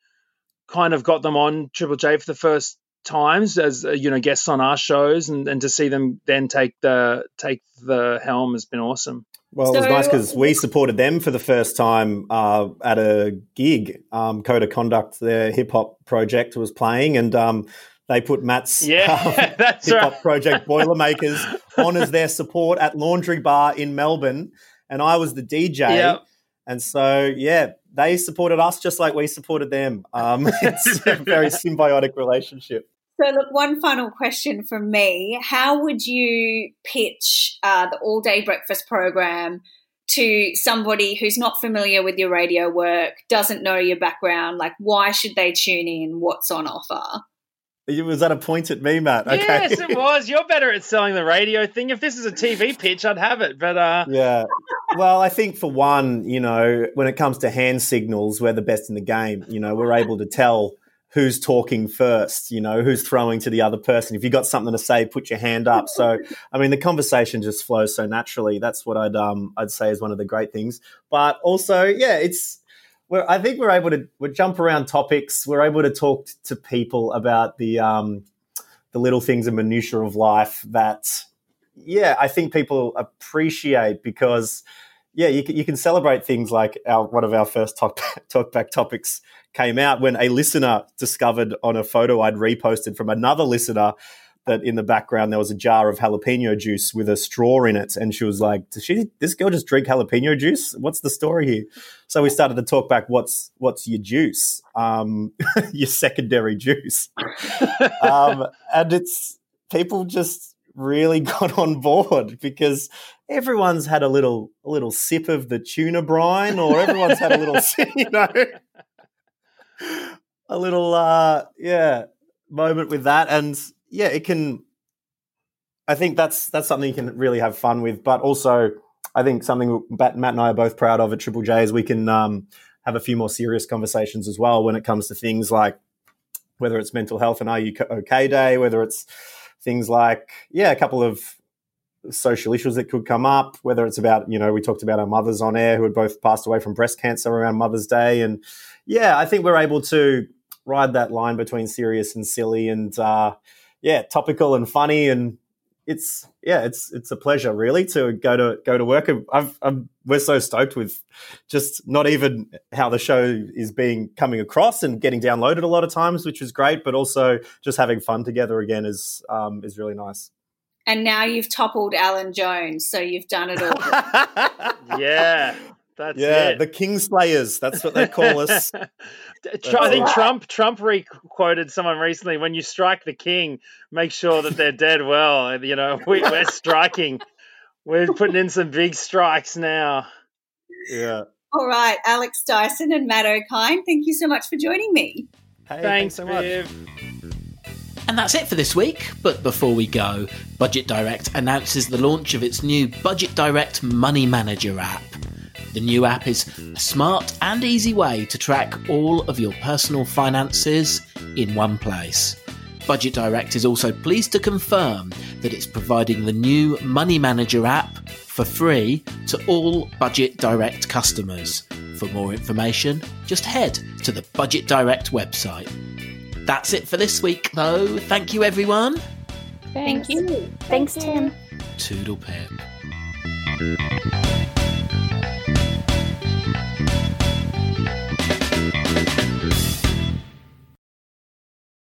kind of got them on Triple J for the first times as uh, you know guests on our shows, and, and to see them then take the take the helm has been awesome. Well, so, it was nice because we supported them for the first time uh, at a gig. Um, Code of Conduct, their hip hop project, was playing, and um, they put Matt's [LAUGHS] yeah, um, [LAUGHS] hip hop right. project [LAUGHS] Boilermakers on as their support at Laundry Bar in Melbourne, and I was the DJ. Yep. And so, yeah, they supported us just like we supported them. Um, [LAUGHS] it's a very symbiotic relationship. So, look, one final question from me. How would you pitch uh, the all day breakfast program to somebody who's not familiar with your radio work, doesn't know your background? Like, why should they tune in? What's on offer? Was that a point at me, Matt? Okay. Yes, it was. You're better at selling the radio thing. If this is a TV pitch, I'd have it. But uh Yeah. Well, I think for one, you know, when it comes to hand signals, we're the best in the game. You know, we're able to tell who's talking first, you know, who's throwing to the other person. If you've got something to say, put your hand up. So, I mean, the conversation just flows so naturally. That's what I'd um I'd say is one of the great things. But also, yeah, it's we're, I think we're able to we jump around topics. We're able to talk to people about the um, the little things and minutiae of life that, yeah, I think people appreciate because, yeah, you you can celebrate things like our one of our first talk [LAUGHS] talkback topics came out when a listener discovered on a photo I'd reposted from another listener that in the background there was a jar of jalapeno juice with a straw in it, and she was like, "Does she? This girl just drink jalapeno juice? What's the story here?" So we started to talk back. What's what's your juice? Um, [LAUGHS] your secondary juice, [LAUGHS] um, and it's people just really [LAUGHS] got on board because everyone's had a little a little sip of the tuna brine, or everyone's had a little, you know, a little uh, yeah moment with that, and yeah, it can. I think that's that's something you can really have fun with, but also I think something Matt and I are both proud of at Triple J is we can um, have a few more serious conversations as well when it comes to things like whether it's mental health and Are You Okay Day, whether it's things like yeah, a couple of social issues that could come up, whether it's about you know we talked about our mothers on air who had both passed away from breast cancer around Mother's Day, and yeah, I think we're able to ride that line between serious and silly and. Uh, yeah, topical and funny and it's yeah, it's it's a pleasure really to go to go to work. I've, I'm we're so stoked with just not even how the show is being coming across and getting downloaded a lot of times, which is great, but also just having fun together again is um, is really nice. And now you've toppled Alan Jones, so you've done it all. [LAUGHS] yeah. That's yeah, it. the Kingslayers. That's what they call us. [LAUGHS] I think Trump Trump re-quoted someone recently: "When you strike the king, make sure that they're dead well." You know, we, we're [LAUGHS] striking. We're putting in some big strikes now. Yeah. all right, Alex Dyson and Matt Okine, thank you so much for joining me. Hey, thanks, so much. Viv. And that's it for this week. But before we go, Budget Direct announces the launch of its new Budget Direct Money Manager app. The new app is a smart and easy way to track all of your personal finances in one place. Budget Direct is also pleased to confirm that it's providing the new Money Manager app for free to all Budget Direct customers. For more information, just head to the Budget Direct website. That's it for this week, though. Thank you, everyone. Thank you. Thanks, Tim. Toodle pip. Thank you.